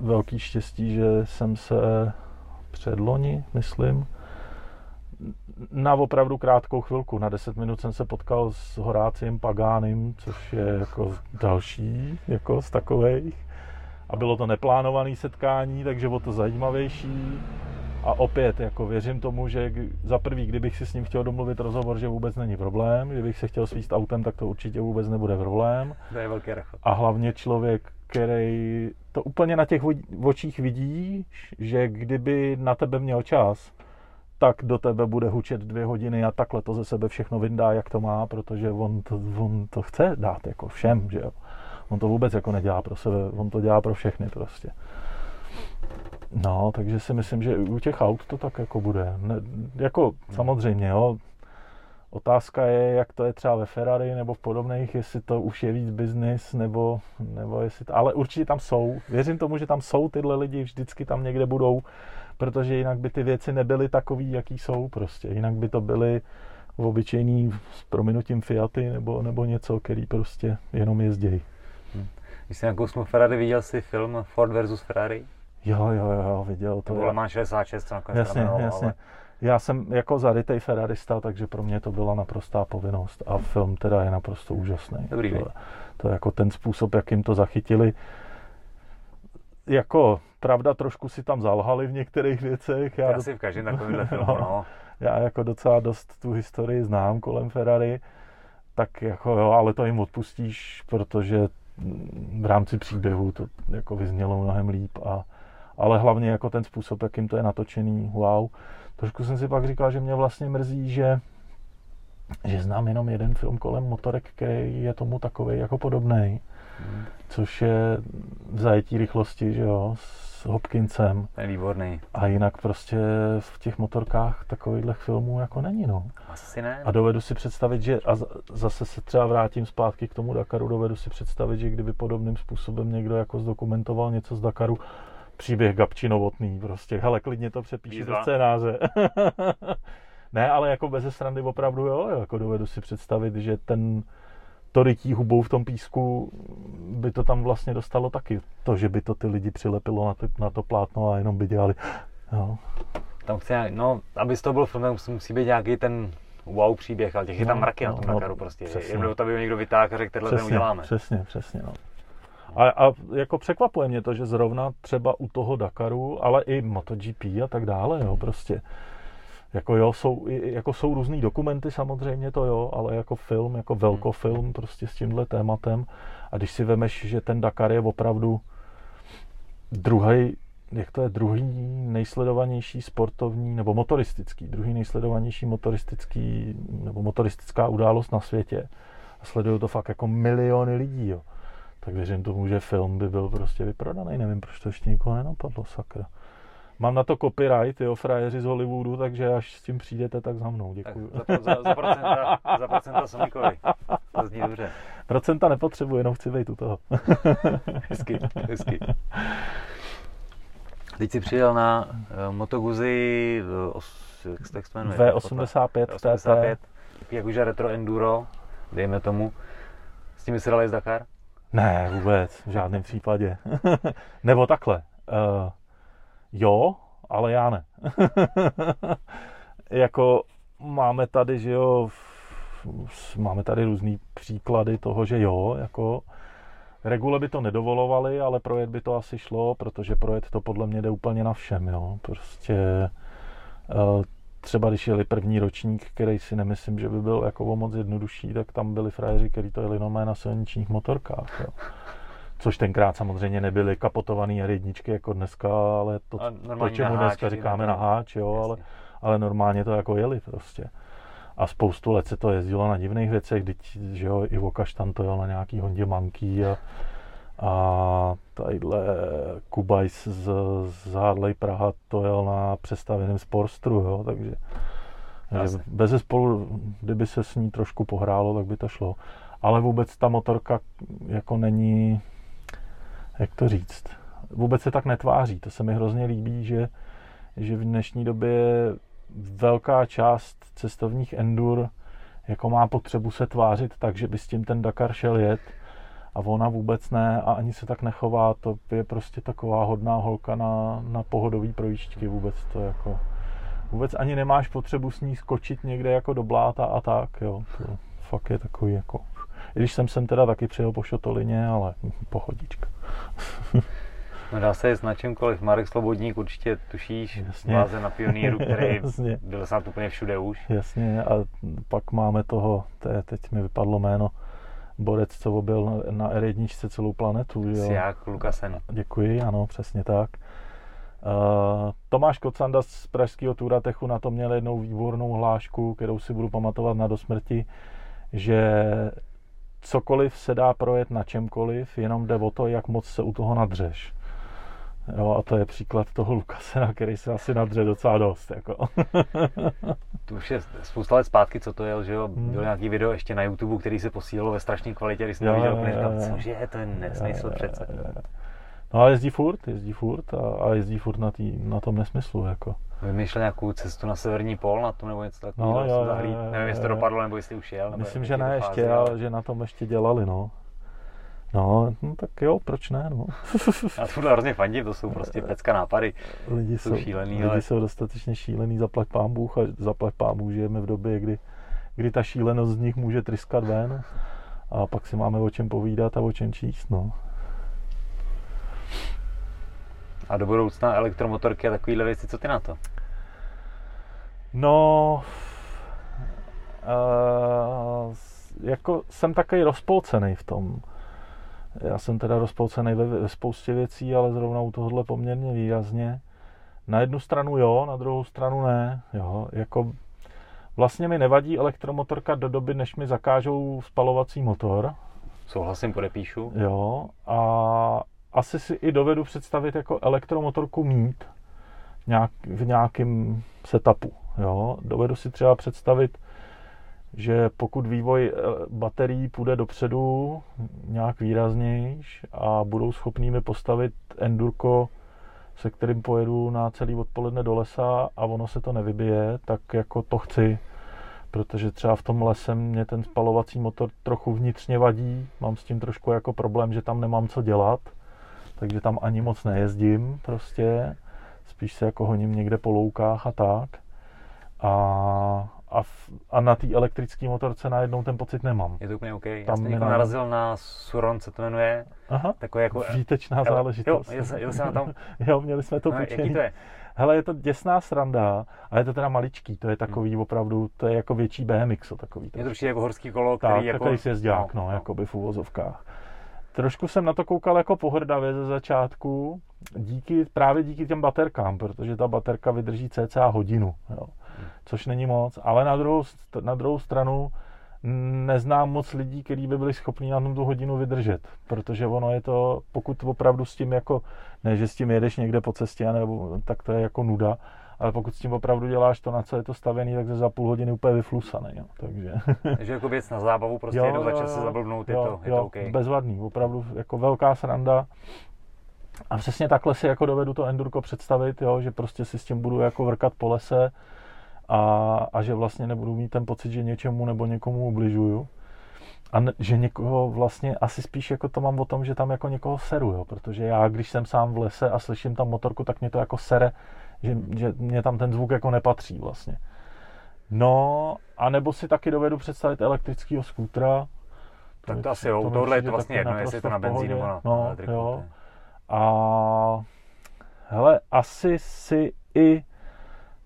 velký štěstí, že jsem se předloni, myslím, na opravdu krátkou chvilku. Na 10 minut jsem se potkal s Horáciem Pagánem, což je jako další jako z takových. A bylo to neplánované setkání, takže bylo to zajímavější. A opět, jako věřím tomu, že za prvý, kdybych si s ním chtěl domluvit rozhovor, že vůbec není problém. Kdybych se chtěl svíst autem, tak to určitě vůbec nebude problém. To je velký rachot. A hlavně člověk, který to úplně na těch očích vidí, že kdyby na tebe měl čas, tak do tebe bude hučet dvě hodiny a takhle to ze sebe všechno vyndá, jak to má, protože on to, on to chce dát jako všem, že jo. On to vůbec jako nedělá pro sebe, on to dělá pro všechny prostě. No, takže si myslím, že u těch aut to tak jako bude. Ne, jako samozřejmě, jo. Otázka je, jak to je třeba ve Ferrari nebo v podobných, jestli to už je víc biznis, nebo, nebo jestli to, ale určitě tam jsou. Věřím tomu, že tam jsou tyhle lidi, vždycky tam někde budou, protože jinak by ty věci nebyly takový, jaký jsou prostě. Jinak by to byly obyčejný s prominutím Fiaty nebo, nebo něco, který prostě jenom jezdějí. Hmm. Když jsi nakousnul Ferrari, viděl jsi film Ford versus Ferrari? Jo, jo, jo, viděl to. To Mans 66, co nakonec jasně, jasně. Ale... Já jsem jako zarytej Ferrarista, takže pro mě to byla naprostá povinnost. A film teda je naprosto úžasný. Dobrý, to, to je jako ten způsob, jakým to zachytili. Jako, pravda, trošku si tam zalhali v některých věcech. Já Asi do... v každém takovémhle filmu, no. no. Já jako docela dost tu historii znám kolem Ferrari, tak jako jo, ale to jim odpustíš, protože v rámci příběhu to jako vyznělo mnohem líp a ale hlavně jako ten způsob, jakým to je natočený, wow. Trošku jsem si pak říkal, že mě vlastně mrzí, že že znám jenom jeden film kolem motorek, který je tomu takový jako podobný, hmm. Což je v zajetí rychlosti, že jo, s Hopkinsem. Je výborný. A jinak prostě v těch motorkách takovýchhle filmů jako není, no. Asi ne. A dovedu si představit, že, a zase se třeba vrátím zpátky k tomu Dakaru, dovedu si představit, že kdyby podobným způsobem někdo jako zdokumentoval něco z Dakaru, příběh Gabči Novotný, prostě, hele, klidně to přepíši do scénáře. ne, ale jako bez srandy opravdu, jo, jako dovedu si představit, že ten, to rytí hubou v tom písku by to tam vlastně dostalo taky. To, že by to ty lidi přilepilo na, ty, na to plátno a jenom by dělali, jo. Tam chce, no, aby to byl film, musí být nějaký ten wow příběh, ale těch no, je tam no, mraky no, na tom no, Dakaru prostě. Přesně. Jenom to by někdo vytáhl a řekl, tenhle ten uděláme. Přesně, přesně, no. A, a jako překvapuje mě to, že zrovna třeba u toho Dakaru, ale i MotoGP a tak dále, jo, prostě. Jako jo, jsou, jako jsou různý dokumenty samozřejmě to jo, ale jako film, jako velkofilm hmm. prostě s tímhle tématem. A když si vemeš, že ten Dakar je opravdu druhý, jak to je, druhý nejsledovanější sportovní, nebo motoristický, druhý nejsledovanější motoristický, nebo motoristická událost na světě. A sledují to fakt jako miliony lidí, jo tak věřím tomu, že film by byl prostě vyprodaný. Nevím, proč to ještě nikoho nenapadlo, sakra. Mám na to copyright, jo, frajeři z Hollywoodu, takže až s tím přijdete, tak za mnou, děkuji. Tak za, za, za, procenta, za procenta Somíkovi. To zní dobře. Procenta nepotřebuji, jenom chci vejít u toho. hezky, hezky. Teď jsi přijel na uh, Moto Guzzi, uh, jak se tak jmenuje? V85 V85, jak už retro enduro, dejme tomu. S tím jsi dal Dakar? Ne, vůbec, v žádném případě. Nebo takhle. Uh, jo, ale já ne. jako máme tady, že jo, máme tady různý příklady toho, že jo, jako regule by to nedovolovaly, ale projet by to asi šlo, protože projet to podle mě jde úplně na všem, jo. Prostě uh, třeba když jeli první ročník, který si nemyslím, že by byl jako moc jednodušší, tak tam byli frajeři, kteří to jeli na silničních motorkách. Jo. Což tenkrát samozřejmě nebyly kapotované jedničky jako dneska, ale to, to čemu dneska háč, říkáme na háč, jo, ale, ale normálně to jako jeli prostě. A spoustu let se to jezdilo na divných věcech, když, že jo, Ivo Kaštan to jel na nějaký Hondě Manký a, a tadyhle Kubajs z, z Harley Praha to jel na přestavěném Sporstru, jo, takže, takže bez spolu, kdyby se s ní trošku pohrálo, tak by to šlo. Ale vůbec ta motorka jako není, jak to říct, vůbec se tak netváří. To se mi hrozně líbí, že, že v dnešní době velká část cestovních endur jako má potřebu se tvářit tak, že by s tím ten Dakar šel jet a ona vůbec ne a ani se tak nechová, to je prostě taková hodná holka na, na pohodový projížďky, vůbec to jako, vůbec ani nemáš potřebu s ní skočit někde jako do bláta a tak, jo, to fakt je takový jako, když jsem sem teda taky přijel po šotolině, ale pohodička. No dá se jít na čemkoliv. Marek Slobodník určitě tušíš, Jasně. bláze na pioníru, který Jasně. byl snad úplně všude už. Jasně a pak máme toho, te, teď mi vypadlo jméno, borec, co byl na, na R1 celou planetu. Jo. Siak Lukasen. Děkuji, ano, přesně tak. Uh, Tomáš Kocanda z Pražského Turatechu na to měl jednou výbornou hlášku, kterou si budu pamatovat na dosmrti, že cokoliv se dá projet na čemkoliv, jenom jde o to, jak moc se u toho nadřeš. Jo, a to je příklad toho Lukase, na který se asi nadře docela dost. Jako. to už je spousta let zpátky, co to je, že jo? Hmm. Byl nějaký video ještě na YouTube, který se posílalo ve strašné kvalitě, když jsem to viděl, úplně říkal, cože, to je nesmysl přece. No a jezdí furt, jezdí furt a, a jezdí furt na, tý, na tom nesmyslu. Jako. Vymýšlel nějakou cestu na severní pol na tom nebo něco takového? No, jo, jo, Nevím, jestli to dopadlo, nebo jestli už jel. Myslím, že ne ještě, ale že na tom ještě dělali, no. No, no, tak jo, proč ne, no. Já tohle hrozně fandím, to jsou prostě pecka nápady. Lidi jsou, jsou šílený, lidi ale... jsou dostatečně šílený, zaplať pán Bůh a zaplať pán Bůh, žijeme v době, kdy, kdy ta šílenost z nich může tryskat ven a pak si máme o čem povídat a o čem číst, no. A do budoucna elektromotorky a takovéhle věci, co ty na to? No, uh, jako jsem takový rozpolcený v tom. Já jsem teda rozpolcený ve, ve spoustě věcí, ale zrovna u tohohle poměrně výrazně. Na jednu stranu jo, na druhou stranu ne. Jo, jako vlastně mi nevadí elektromotorka do doby, než mi zakážou spalovací motor. Souhlasím, podepíšu. Jo, a asi si i dovedu představit jako elektromotorku mít nějak, v nějakém setupu. Jo. Dovedu si třeba představit, že pokud vývoj eh, baterií půjde dopředu nějak výraznější a budou schopní mi postavit endurko, se kterým pojedu na celý odpoledne do lesa a ono se to nevybije, tak jako to chci, protože třeba v tom lese mě ten spalovací motor trochu vnitřně vadí, mám s tím trošku jako problém, že tam nemám co dělat, takže tam ani moc nejezdím prostě, spíš se jako honím někde po loukách a tak. A, a, v, a na té elektrické motorce najednou ten pocit nemám. Je to úplně OK. Já jsem jako narazil na Suron, co to jmenuje. Aha, takový jako... Výtečná ele, záležitost. Jo, jel, jel jsem na tam. jo, měli jsme to no, Jaký to je? Hele, je to děsná sranda, ale je to teda maličký, to je takový hmm. opravdu, to je jako větší BMX, takový. Je to určitě jako horský kolo, který tak, jako... takový sjezďák, no, no, no, jakoby v uvozovkách. Trošku jsem na to koukal jako pohrdavě ze začátku, díky, právě díky těm baterkám, protože ta baterka vydrží cca hodinu, jo. což není moc, ale na druhou, na druhou stranu neznám moc lidí, kteří by byli schopni na tom tu hodinu vydržet, protože ono je to, pokud opravdu s tím jako, ne, že s tím jedeš někde po cestě, nebo, tak to je jako nuda, ale pokud s tím opravdu děláš to, na co je to stavěný, tak za půl hodiny úplně vyflusaný. Jo. Takže... Takže jako věc na zábavu, prostě jo, jenom začal se zablbnout, je, jo, to, je jo, to OK. bezvadný, opravdu jako velká sranda. A přesně takhle si jako dovedu to endurko představit, jo, že prostě si s tím budu jako vrkat po lese a, a že vlastně nebudu mít ten pocit, že něčemu nebo někomu ubližuju. A ne, že někoho vlastně asi spíš jako to mám o tom, že tam jako někoho seru, jo, protože já, když jsem sám v lese a slyším tam motorku, tak mě to jako sere, že, že mě tam ten zvuk jako nepatří vlastně. No, a nebo si taky dovedu představit elektrického skútra. Tak to, to asi jo, tohle je to vlastně jedno, jestli je to na benzín nebo na no, elektriku. Jo. A hele, asi si i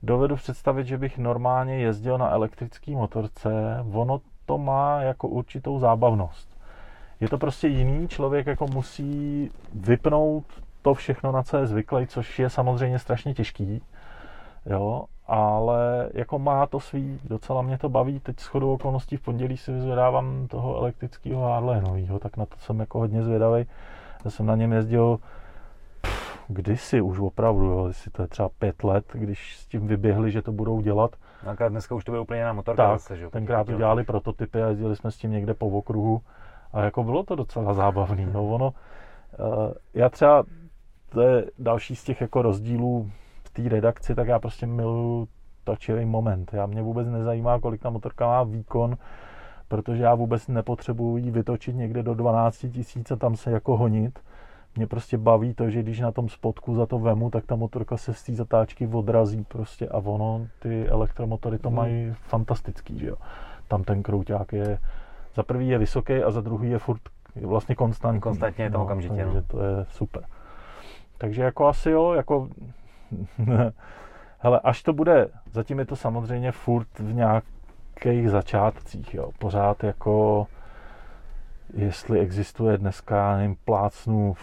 dovedu představit, že bych normálně jezdil na elektrický motorce. Ono to má jako určitou zábavnost. Je to prostě jiný, člověk jako musí vypnout to všechno, na co je zvyklý, což je samozřejmě strašně těžký, jo, ale jako má to svý, docela mě to baví, teď s chodou okolností v pondělí si vyzvedávám toho elektrického Harley novýho, tak na to jsem jako hodně zvědavý. Já jsem na něm jezdil pff, kdysi už opravdu, jo, jestli to je třeba pět let, když s tím vyběhli, že to budou dělat. No, dneska už to bylo úplně na motorka. Tak, zase, že? tenkrát to dělali prototypy a jezdili jsme s tím někde po okruhu a jako bylo to docela zábavný. No, ono, eh, já třeba to je další z těch jako rozdílů v té redakci, tak já prostě miluju točivý moment. Já mě vůbec nezajímá, kolik ta motorka má výkon, protože já vůbec nepotřebuji ji vytočit někde do 12 tisíc a tam se jako honit. Mě prostě baví to, že když na tom spodku za to vemu, tak ta motorka se z té zatáčky odrazí prostě a ono, ty elektromotory to hmm. mají fantastický, že jo. Tam ten krouťák je, za prvý je vysoký a za druhý je furt vlastně konstantní. Konstantně je to no, okamžitě. Takže no. to je super. Takže jako asi jo, jako hele, až to bude, zatím je to samozřejmě furt v nějakých začátcích, jo, pořád jako jestli existuje dneska, nevím, plácnu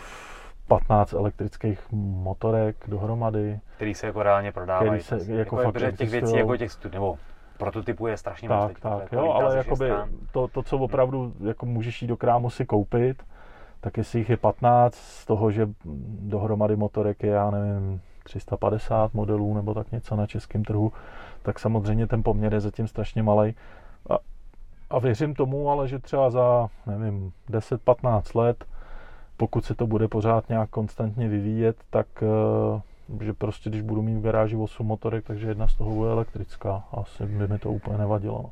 15 elektrických motorek dohromady. Který se jako reálně prodávají. Který se jako, jako fakt těch věcí, jako těch studi- nebo prototypů je strašně tak, moc. Tak, tak, jo, ale jakoby to, to, co opravdu jako můžeš jít do krámu si koupit, tak jestli jich je 15, z toho, že dohromady motorek je, já nevím, 350 modelů nebo tak něco na českém trhu, tak samozřejmě ten poměr je zatím strašně malý. A, a věřím tomu, ale že třeba za, nevím, 10-15 let, pokud se to bude pořád nějak konstantně vyvíjet, tak eh, že prostě když budu mít v garáži 8 motorek, takže jedna z toho bude elektrická. Asi by mi to úplně nevadilo. No.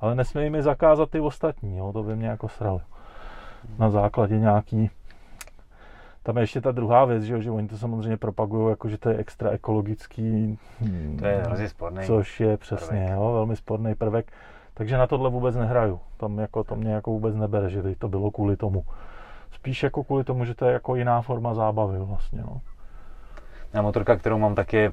Ale nesmí mi zakázat ty ostatní, jo, to by mě jako srali. Na základě nějaký tam je ještě ta druhá věc, že, že oni to samozřejmě propagují, jako že to je extra ekologický. To je hrozně sporný. Což je přesně, prvek. jo, velmi sporný prvek. Takže na tohle vůbec nehraju. Tam jako, to mě jako vůbec nebere, že by to bylo kvůli tomu. Spíš jako kvůli tomu, že to je jako jiná forma zábavy vlastně, no. A motorka, kterou mám, tak je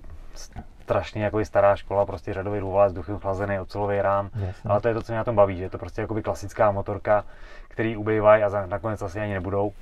strašně jako stará škola, prostě řadový s duchem chlazený, ocelový rám, Jasně. ale to je to, co mě na tom baví, že je to prostě jakoby klasická motorka, který ubývají a nakonec asi ani nebudou.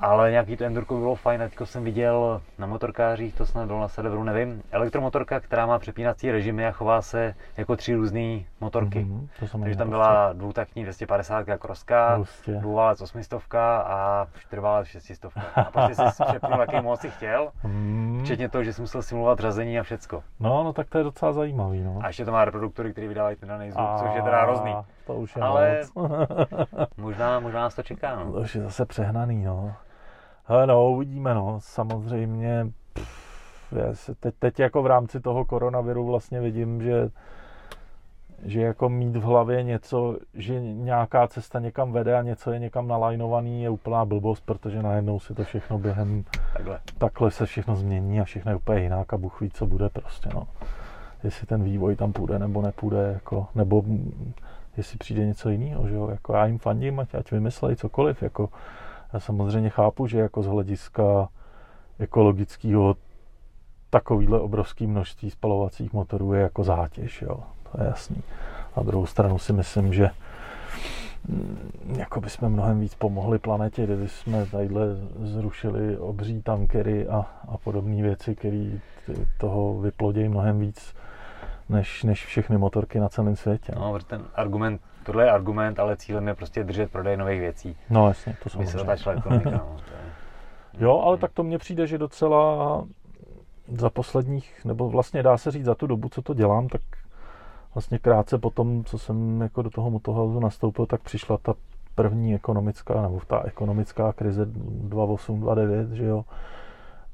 Ale nějaký to endurko bylo fajn, teďko jsem viděl na motorkářích, to snad bylo na serveru, nevím, elektromotorka, která má přepínací režimy a chová se jako tři různé motorky. Mm-hmm, to Takže tam byla dvoutaktní 250 kroska, dvouválec 800 a čtyřválec 600. A prostě si přepnul, jaký moc si chtěl, mm. včetně toho, že jsem musel simulovat řazení a všecko. No, no tak to je docela zajímavý. No. A ještě to má reproduktory, který vydávají ten daný zvuk, což je teda hrozný. To už je Ale možná, možná nás to čeká. No. To už je zase přehnaný, no. Hele no, uvidíme no, samozřejmě pff, já se teď, teď jako v rámci toho koronaviru vlastně vidím, že že jako mít v hlavě něco, že nějaká cesta někam vede a něco je někam nalajnovaný, je úplná blbost, protože najednou si to všechno během takhle, takhle se všechno změní a všechno je úplně jinak a Bůh ví, co bude prostě, no. Jestli ten vývoj tam půjde nebo nepůjde, jako, nebo jestli přijde něco jiného, že jo, jako já jim fandím, ať, ať vymyslejí cokoliv, jako já samozřejmě chápu, že jako z hlediska ekologického takovýhle obrovský množství spalovacích motorů je jako zátěž, jo. To je jasný. Na druhou stranu si myslím, že mm, jako bychom mnohem víc pomohli planetě, kdyby jsme tadyhle zrušili obří tankery a, a podobné věci, které toho vyplodějí mnohem víc než, než všechny motorky na celém světě. No, ten argument tohle je argument, ale cílem je prostě držet prodej nových věcí. No jasně, to samozřejmě. Vysvětlačila ekonomika, no. Jo, ale tak to mně přijde, že docela za posledních, nebo vlastně dá se říct za tu dobu, co to dělám, tak vlastně krátce po tom, co jsem jako do toho motohausu nastoupil, tak přišla ta první ekonomická, nebo ta ekonomická krize 2008, 2009, že jo.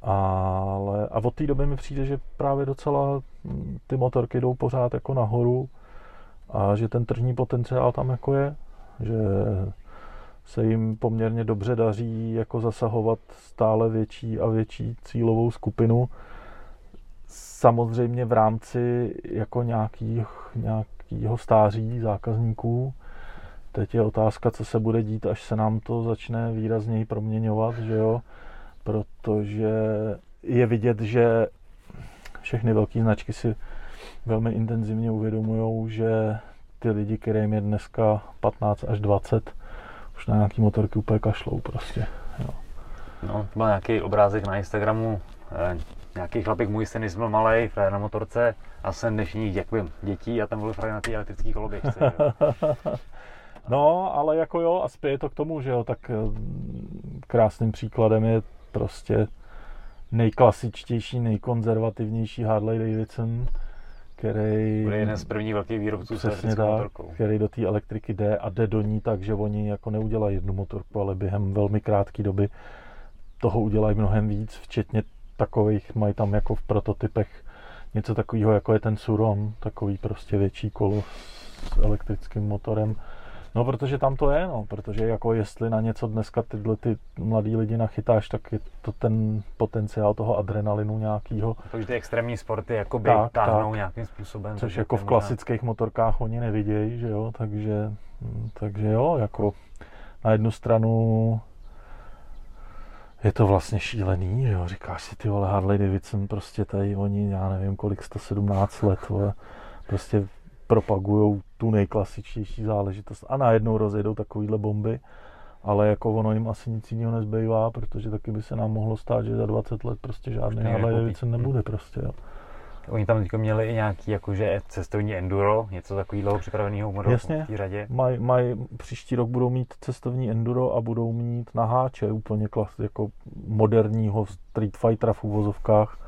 Ale, a od té doby mi přijde, že právě docela ty motorky jdou pořád jako nahoru a že ten tržní potenciál tam jako je, že se jim poměrně dobře daří jako zasahovat stále větší a větší cílovou skupinu. Samozřejmě v rámci jako nějakých, nějakého stáří zákazníků. Teď je otázka, co se bude dít, až se nám to začne výrazněji proměňovat, že jo? Protože je vidět, že všechny velké značky si velmi intenzivně uvědomují, že ty lidi, kterým je dneska 15 až 20, už na nějaký motorky úplně kašlou prostě. Jo. No, to byl nějaký obrázek na Instagramu, eh, nějaký chlapík můj syn, byl malý, frajer na motorce a jsem dnešních děkuji, dětí a tam byl frajer na té elektrické koloběžce. no, ale jako jo, a spěje to k tomu, že jo, tak eh, krásným příkladem je prostě nejklasičtější, nejkonzervativnější Harley Davidson, který... Bude jeden z prvních velkých výrobců s elektrickou tak, motorkou. který do té elektriky jde a jde do ní tak, že oni jako neudělají jednu motorku, ale během velmi krátké doby toho udělají mnohem víc, včetně takových, mají tam jako v prototypech něco takového, jako je ten Suron, takový prostě větší kolo s elektrickým motorem, No, protože tam to je, no, protože jako jestli na něco dneska tyhle ty mladý lidi nachytáš, tak je to ten potenciál toho adrenalinu nějakýho. Takže ty extrémní sporty jakoby tak, táhnou tak. nějakým způsobem. Což jako v klasických možná... motorkách oni nevidějí, že jo, takže, takže jo, jako na jednu stranu je to vlastně šílený, jo, říkáš si ty vole Harley Davidson, prostě tady oni, já nevím kolik, 117 let, vole, prostě propagují tu nejklasičtější záležitost a najednou rozjedou takovýhle bomby, ale jako ono jim asi nic jiného nezbývá, protože taky by se nám mohlo stát, že za 20 let prostě žádný Harley Davidson nebude prostě, jo. Oni tam teď měli i nějaký jakože cestovní enduro, něco takového připraveného u Jasně, v řadě. Maj, maj, příští rok budou mít cestovní enduro a budou mít na háče úplně klas, jako moderního Street Fightera v uvozovkách.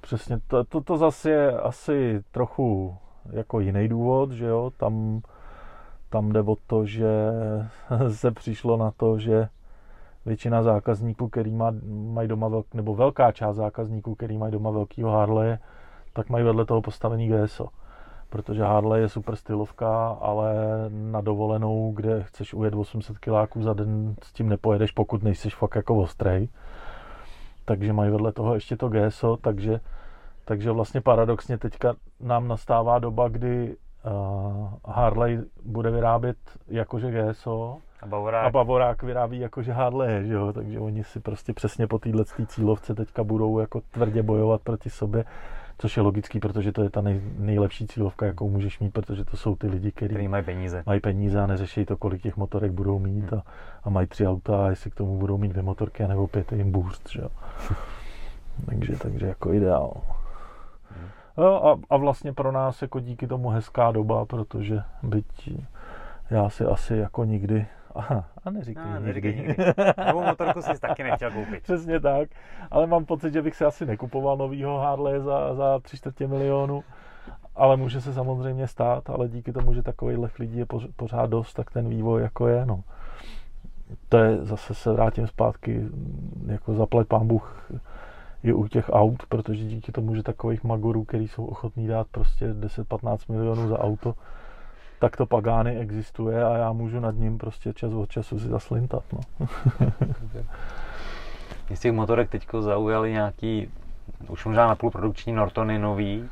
Přesně, to, to, to zase je asi trochu jako jiný důvod, že jo, tam, tam jde o to, že se přišlo na to, že většina zákazníků, který má, mají doma velk, nebo velká část zákazníků, který mají doma velkýho Harley, tak mají vedle toho postavený GSO. Protože Harley je super stylovka, ale na dovolenou, kde chceš ujet 800 kiláků za den, s tím nepojedeš, pokud nejsiš fakt jako ostrej. Takže mají vedle toho ještě to GSO, takže, takže vlastně paradoxně teďka nám nastává doba, kdy uh, Harley bude vyrábět jakože GSO, a Bavorák. A Bavorák vyrábí jakože Harley, že jo? takže oni si prostě přesně po téhle cílovce teďka budou jako tvrdě bojovat proti sobě, což je logický, protože to je ta nej, nejlepší cílovka, jakou můžeš mít, protože to jsou ty lidi, kteří mají peníze. mají peníze a neřeší to, kolik těch motorek budou mít hmm. a, a mají tři auta a jestli k tomu budou mít dvě motorky nebo pět jim boost, že jo? takže, takže jako ideál. No, a, a vlastně pro nás jako díky tomu hezká doba, protože byť já si asi jako nikdy Aha, a neříkej no, neříkej nikdy. Novou motorku jsi taky nechtěl koupit. Přesně tak, ale mám pocit, že bych si asi nekupoval novýho Harley za, za 3 čtvrtě milionu. Ale může se samozřejmě stát, ale díky tomu, že takových lidí je pořád dost, tak ten vývoj jako je, no. To je, zase se vrátím zpátky, jako zaplať pán Bůh je u těch aut, protože díky tomu, že takových magorů, který jsou ochotní dát prostě 10-15 milionů za auto, tak to Pagány existuje a já můžu nad ním prostě čas od času si zaslintat. No. z těch motorek teď zaujali nějaký, už možná napůl produkční Nortony nový,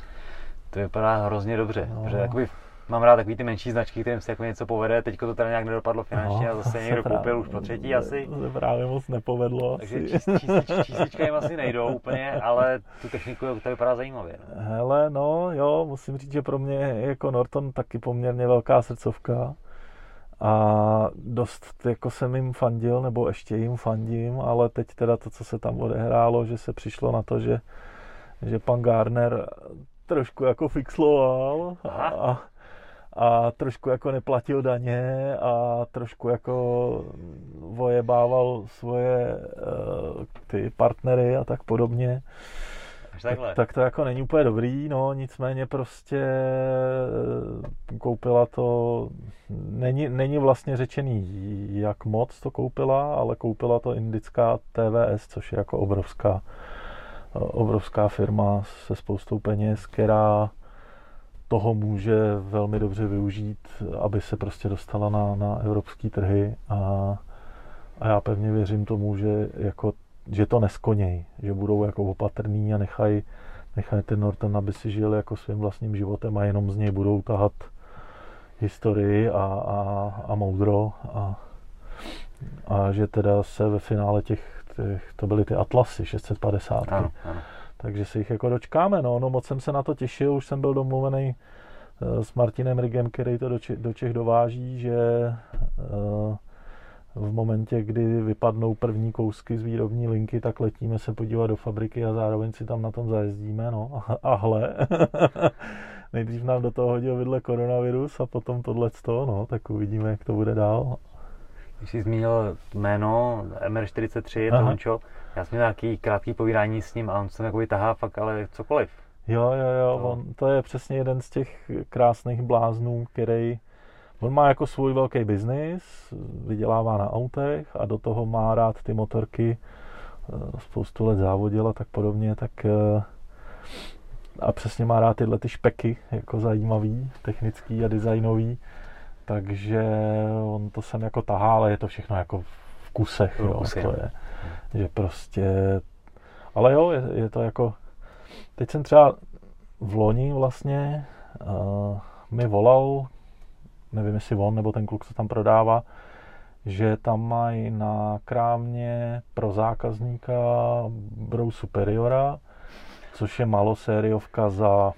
to vypadá hrozně dobře, no. protože jakoby mám rád takový ty menší značky, kterým se jako něco povede, teď to teda nějak nedopadlo finančně no, a zase někdo právě, koupil už po třetí asi. To se právě moc nepovedlo. Takže číslička, číslička jim asi nejdou úplně, ale tu techniku to vypadá zajímavě. No. Hele, no jo, musím říct, že pro mě jako Norton taky poměrně velká srdcovka. A dost jako jsem jim fandil, nebo ještě jim fandím, ale teď teda to, co se tam odehrálo, že se přišlo na to, že, že pan Garner trošku jako fixloval a, a trošku jako neplatil daně a trošku jako vojebával svoje uh, ty partnery a tak podobně. Tak, tak to jako není úplně dobrý, no nicméně prostě eh, koupila to, není, není vlastně řečený, jak moc to koupila, ale koupila to indická TVS, což je jako obrovská, eh, obrovská firma se spoustou peněz, která toho může velmi dobře využít, aby se prostě dostala na, na evropské trhy a, a já pevně věřím tomu, že, jako, že to neskoněj, že budou jako opatrný a nechají nechaj ten Norton, aby si žil jako svým vlastním životem a jenom z něj budou tahat historii a, a, a moudro a, a že teda se ve finále těch, těch to byly ty Atlasy 650. Ano, ano takže se jich jako dočkáme. No, no moc jsem se na to těšil, už jsem byl domluvený eh, s Martinem Rigem, který to do, Čech, do Čech dováží, že eh, v momentě, kdy vypadnou první kousky z výrobní linky, tak letíme se podívat do fabriky a zároveň si tam na tom zajezdíme. No. A hle, nejdřív nám do toho hodil vidle koronavirus a potom tohle no, tak uvidíme, jak to bude dál. Když jsi zmínil jméno MR43, Tončo, já jsem měl nějaký krátký povídání s ním a on se mi tahá fakt ale cokoliv. Jo, jo, jo, to... On, to je přesně jeden z těch krásných bláznů, který On má jako svůj velký biznis, vydělává na autech a do toho má rád ty motorky, eh, spoustu let závodil a tak podobně, tak eh, a přesně má rád tyhle ty špeky, jako zajímavý, technický a designový, takže on to sem jako tahá, ale je to všechno jako v kusech, jo, kusy, to je, že prostě, ale jo, je, je to jako, teď jsem třeba v loni vlastně uh, mi volal, nevím jestli on nebo ten kluk, co tam prodává, že tam mají na krámě pro zákazníka Brou Superiora, což je malosériovka za,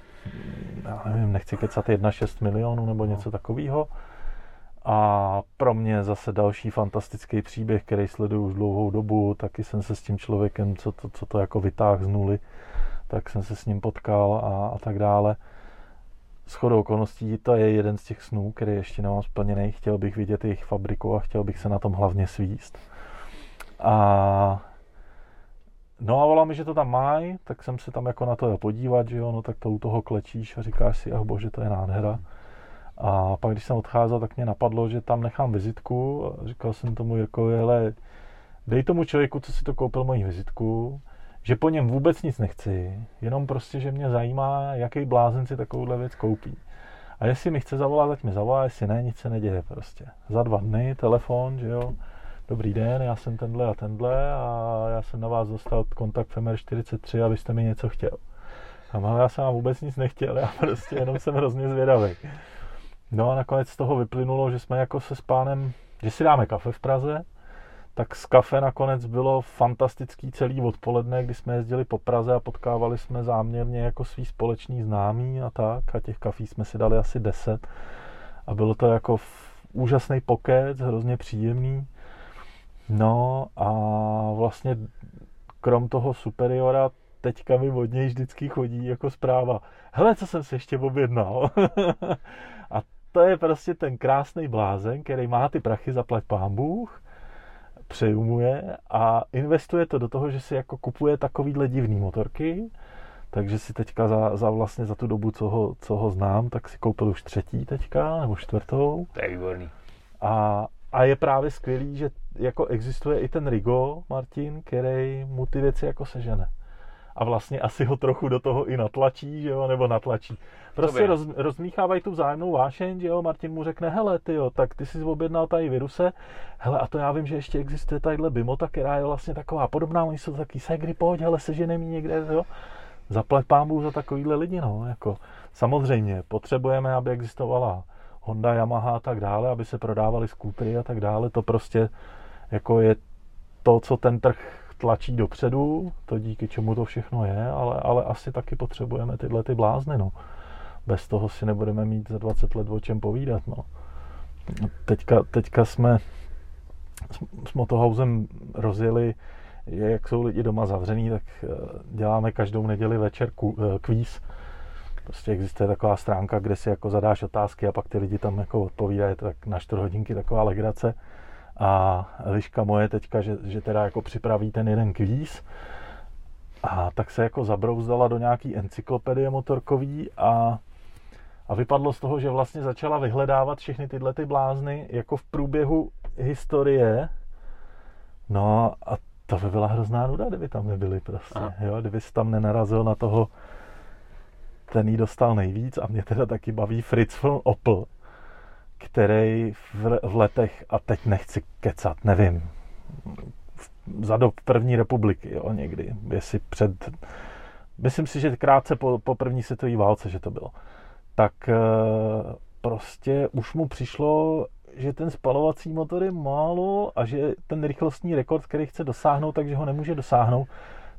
já nevím, nechci kecat 1,6 milionů nebo něco takového. A pro mě zase další fantastický příběh, který sleduju už dlouhou dobu, taky jsem se s tím člověkem, co to, co to jako vytáh z nuly, tak jsem se s ním potkal a, a tak dále. S chodou okolností to je jeden z těch snů, který ještě nemám splněný. Chtěl bych vidět jejich fabriku a chtěl bych se na tom hlavně svíst. A No a volá mi, že to tam mají, tak jsem se tam jako na to podívat, že jo, no tak to u toho klečíš a říkáš si, ach bože, to je nádhera. A pak, když jsem odcházel, tak mě napadlo, že tam nechám vizitku. Říkal jsem tomu Jirkovi, hele, dej tomu člověku, co si to koupil, moji vizitku, že po něm vůbec nic nechci, jenom prostě, že mě zajímá, jaký blázen si takovouhle věc koupí. A jestli mi chce zavolat, tak mi zavolá, jestli ne, nic se neděje prostě. Za dva dny telefon, že jo, dobrý den, já jsem tenhle a tenhle a já jsem na vás dostal kontakt FMR43, abyste mi něco chtěl. A já jsem vám vůbec nic nechtěl, já prostě jenom jsem hrozně zvědavý. No a nakonec z toho vyplynulo, že jsme jako se s pánem, že si dáme kafe v Praze, tak z kafe nakonec bylo fantastický celý odpoledne, kdy jsme jezdili po Praze a potkávali jsme záměrně jako svý společný známí a tak a těch kafí jsme si dali asi 10 a bylo to jako úžasný pokec, hrozně příjemný. No a vlastně krom toho superiora teďka mi od něj vždycky chodí jako zpráva. Hele, co jsem si ještě objednal. a to je prostě ten krásný blázen, který má ty prachy zaplať pán Bůh, přeju mu je a investuje to do toho, že si jako kupuje takovýhle divný motorky, takže si teďka za, za vlastně za tu dobu, co ho, co ho znám, tak si koupil už třetí teďka, nebo čtvrtou. To je výborný. A, a je právě skvělý, že jako existuje i ten Rigo, Martin, který mu ty věci jako sežene a vlastně asi ho trochu do toho i natlačí, že jo, nebo natlačí. Prostě roz, rozmíchávají tu vzájemnou vášeň, že jo, Martin mu řekne, hele, ty jo, tak ty jsi objednal tady viruse, hele, a to já vím, že ještě existuje tadyhle Bimota, která je vlastně taková podobná, oni jsou taky segry, pojď, hele, seženem jí někde, jo. Zaplať pámbu za takovýhle lidi, no, jako. Samozřejmě, potřebujeme, aby existovala Honda, Yamaha a tak dále, aby se prodávaly skútry a tak dále, to prostě jako je to, co ten trh tlačí dopředu, to díky čemu to všechno je, ale, ale asi taky potřebujeme tyhle ty blázny, no. Bez toho si nebudeme mít za 20 let o čem povídat, no. Teďka, teďka jsme s Motohausem rozjeli, jak jsou lidi doma zavřený, tak eh, děláme každou neděli večer eh, kvíz. Prostě existuje taková stránka, kde si jako zadáš otázky a pak ty lidi tam jako odpovídají, tak na 4 hodinky taková legrace a Liška moje teďka, že, že teda jako připraví ten jeden kvíz a tak se jako zabrouzdala do nějaký encyklopedie motorkový a, a vypadlo z toho, že vlastně začala vyhledávat všechny tyhle ty blázny jako v průběhu historie. No a to by byla hrozná nuda, kdyby tam nebyli prostě, Aha. jo, kdyby tam nenarazil na toho, ten jí dostal nejvíc a mě teda taky baví Fritz von Opel, který v, letech, a teď nechci kecat, nevím, za dob první republiky, jo, někdy, jestli před, myslím si, že krátce po, po první světové válce, že to bylo, tak eh, prostě už mu přišlo, že ten spalovací motor je málo a že ten rychlostní rekord, který chce dosáhnout, takže ho nemůže dosáhnout,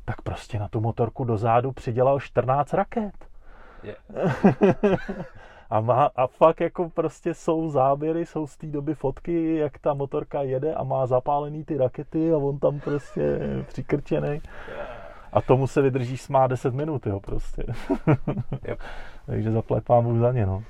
tak prostě na tu motorku dozadu přidělal 14 raket. Yeah. A, má, a fakt jako prostě jsou záběry, jsou z té doby fotky, jak ta motorka jede a má zapálený ty rakety a on tam prostě přikrčený. A tomu se vydrží smá 10 minut, jo, prostě. Yep. Takže zaplať vám za ně, no.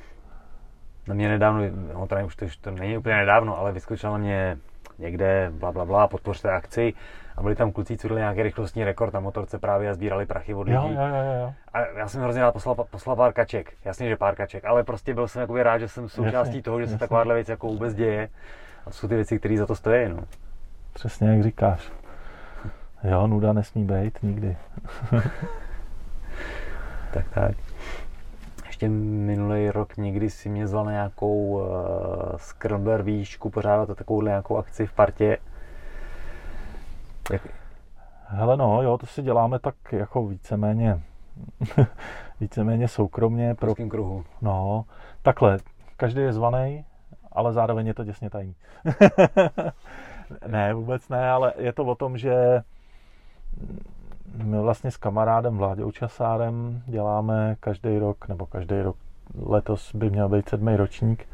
Na mě nedávno, no už to, to není úplně nedávno, ale vyskočila na mě někde, bla, bla, bla, podpořte akci a byli tam kluci, co nějaký rychlostní rekord na motorce právě a sbírali prachy od lidí. Jo, jo, jo, jo. A já jsem hrozně rád poslal, poslal pár kaček, jasně, že pár kaček, ale prostě byl jsem jakoby rád, že jsem součástí jasně, toho, že jasně. se takováhle věc jako vůbec děje a to jsou ty věci, které za to stojí, no. Přesně jak říkáš. Jo, nuda nesmí být nikdy. tak, tak ještě minulý rok někdy si mě zval na nějakou uh, Scrambler výšku, pořádat takovouhle nějakou akci v partě. Jak... Hele no, jo, to si děláme tak jako víceméně víceméně soukromně. Pro... kruhu. No, takhle, každý je zvaný ale zároveň je to těsně tajný. ne, vůbec ne, ale je to o tom, že my vlastně s kamarádem Vláďou Časárem děláme každý rok, nebo každý rok, letos by měl být sedmý ročník.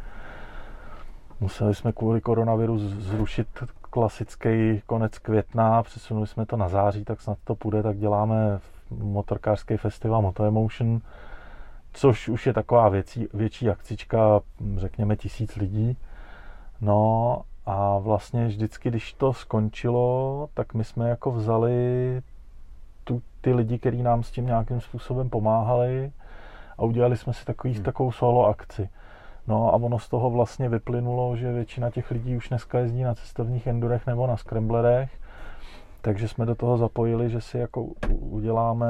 Museli jsme kvůli koronaviru zrušit klasický konec května, přesunuli jsme to na září, tak snad to půjde, tak děláme motorkářský festival Moto Emotion, což už je taková věcí, větší akcička, řekněme tisíc lidí. No a vlastně vždycky, když to skončilo, tak my jsme jako vzali tu, ty lidi, kteří nám s tím nějakým způsobem pomáhali a udělali jsme si takový, hmm. takovou solo akci. No a ono z toho vlastně vyplynulo, že většina těch lidí už dneska jezdí na cestovních endurech nebo na scramblerech, takže jsme do toho zapojili, že si jako uděláme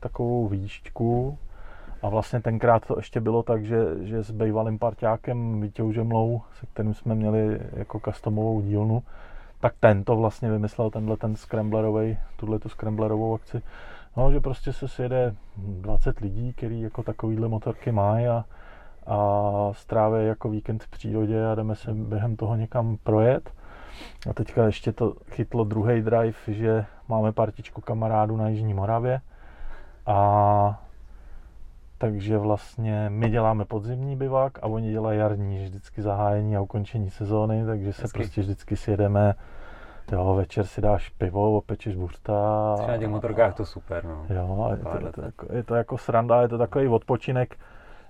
takovou výšťku a vlastně tenkrát to ještě bylo tak, že, že s bývalým parťákem Vítěou Žemlou, se kterým jsme měli jako customovou dílnu, tak ten to vlastně vymyslel, tenhle ten scramblerový, tuhle tu scramblerovou akci. No, že prostě se sjede 20 lidí, který jako takovýhle motorky mají a, a stráví jako víkend v přírodě a jdeme se během toho někam projet. A teďka ještě to chytlo druhý drive, že máme partičku kamarádů na Jižní Moravě a takže vlastně my děláme podzimní bivak a oni dělají jarní, vždycky zahájení a ukončení sezóny, takže se Hezky. prostě vždycky sjedeme Jo, večer si dáš pivo, opečeš burta. Na těch motorkách to super, no. Jo, je to, je, to jako, je to jako sranda, je to takový odpočinek,